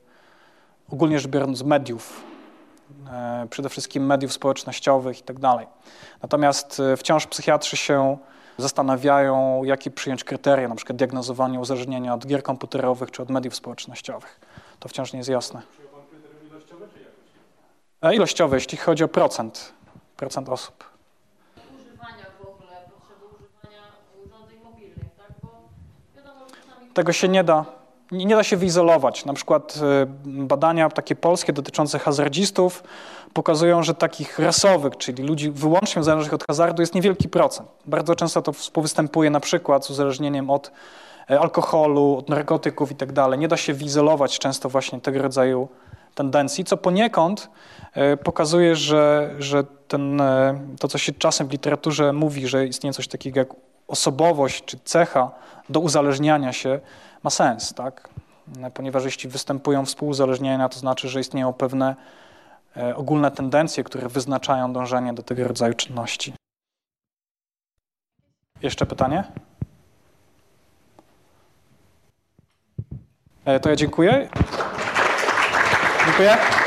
ogólnie rzecz biorąc, mediów. Y, przede wszystkim mediów społecznościowych i tak dalej. Natomiast y, wciąż psychiatrzy się zastanawiają, jakie przyjąć kryteria, na przykład diagnozowania uzależnienia od gier komputerowych czy od mediów społecznościowych. To wciąż nie jest jasne. E, ilościowe, jeśli chodzi o procent, procent osób. Tego się nie da, nie da się wyizolować. Na przykład y, badania takie polskie dotyczące hazardzistów pokazują, że takich rasowych, czyli ludzi wyłącznie zależnych od hazardu jest niewielki procent. Bardzo często to współwystępuje na przykład z uzależnieniem od e, alkoholu, od narkotyków i tak dalej. Nie da się wyizolować często właśnie tego rodzaju, tendencji, co poniekąd e, pokazuje, że, że ten, e, to, co się czasem w literaturze mówi, że istnieje coś takiego jak osobowość czy cecha do uzależniania się, ma sens, tak? Ponieważ jeśli występują współuzależnienia, to znaczy, że istnieją pewne e, ogólne tendencje, które wyznaczają dążenie do tego rodzaju czynności. Jeszcze pytanie? E, To ja dziękuję. Dziękuję.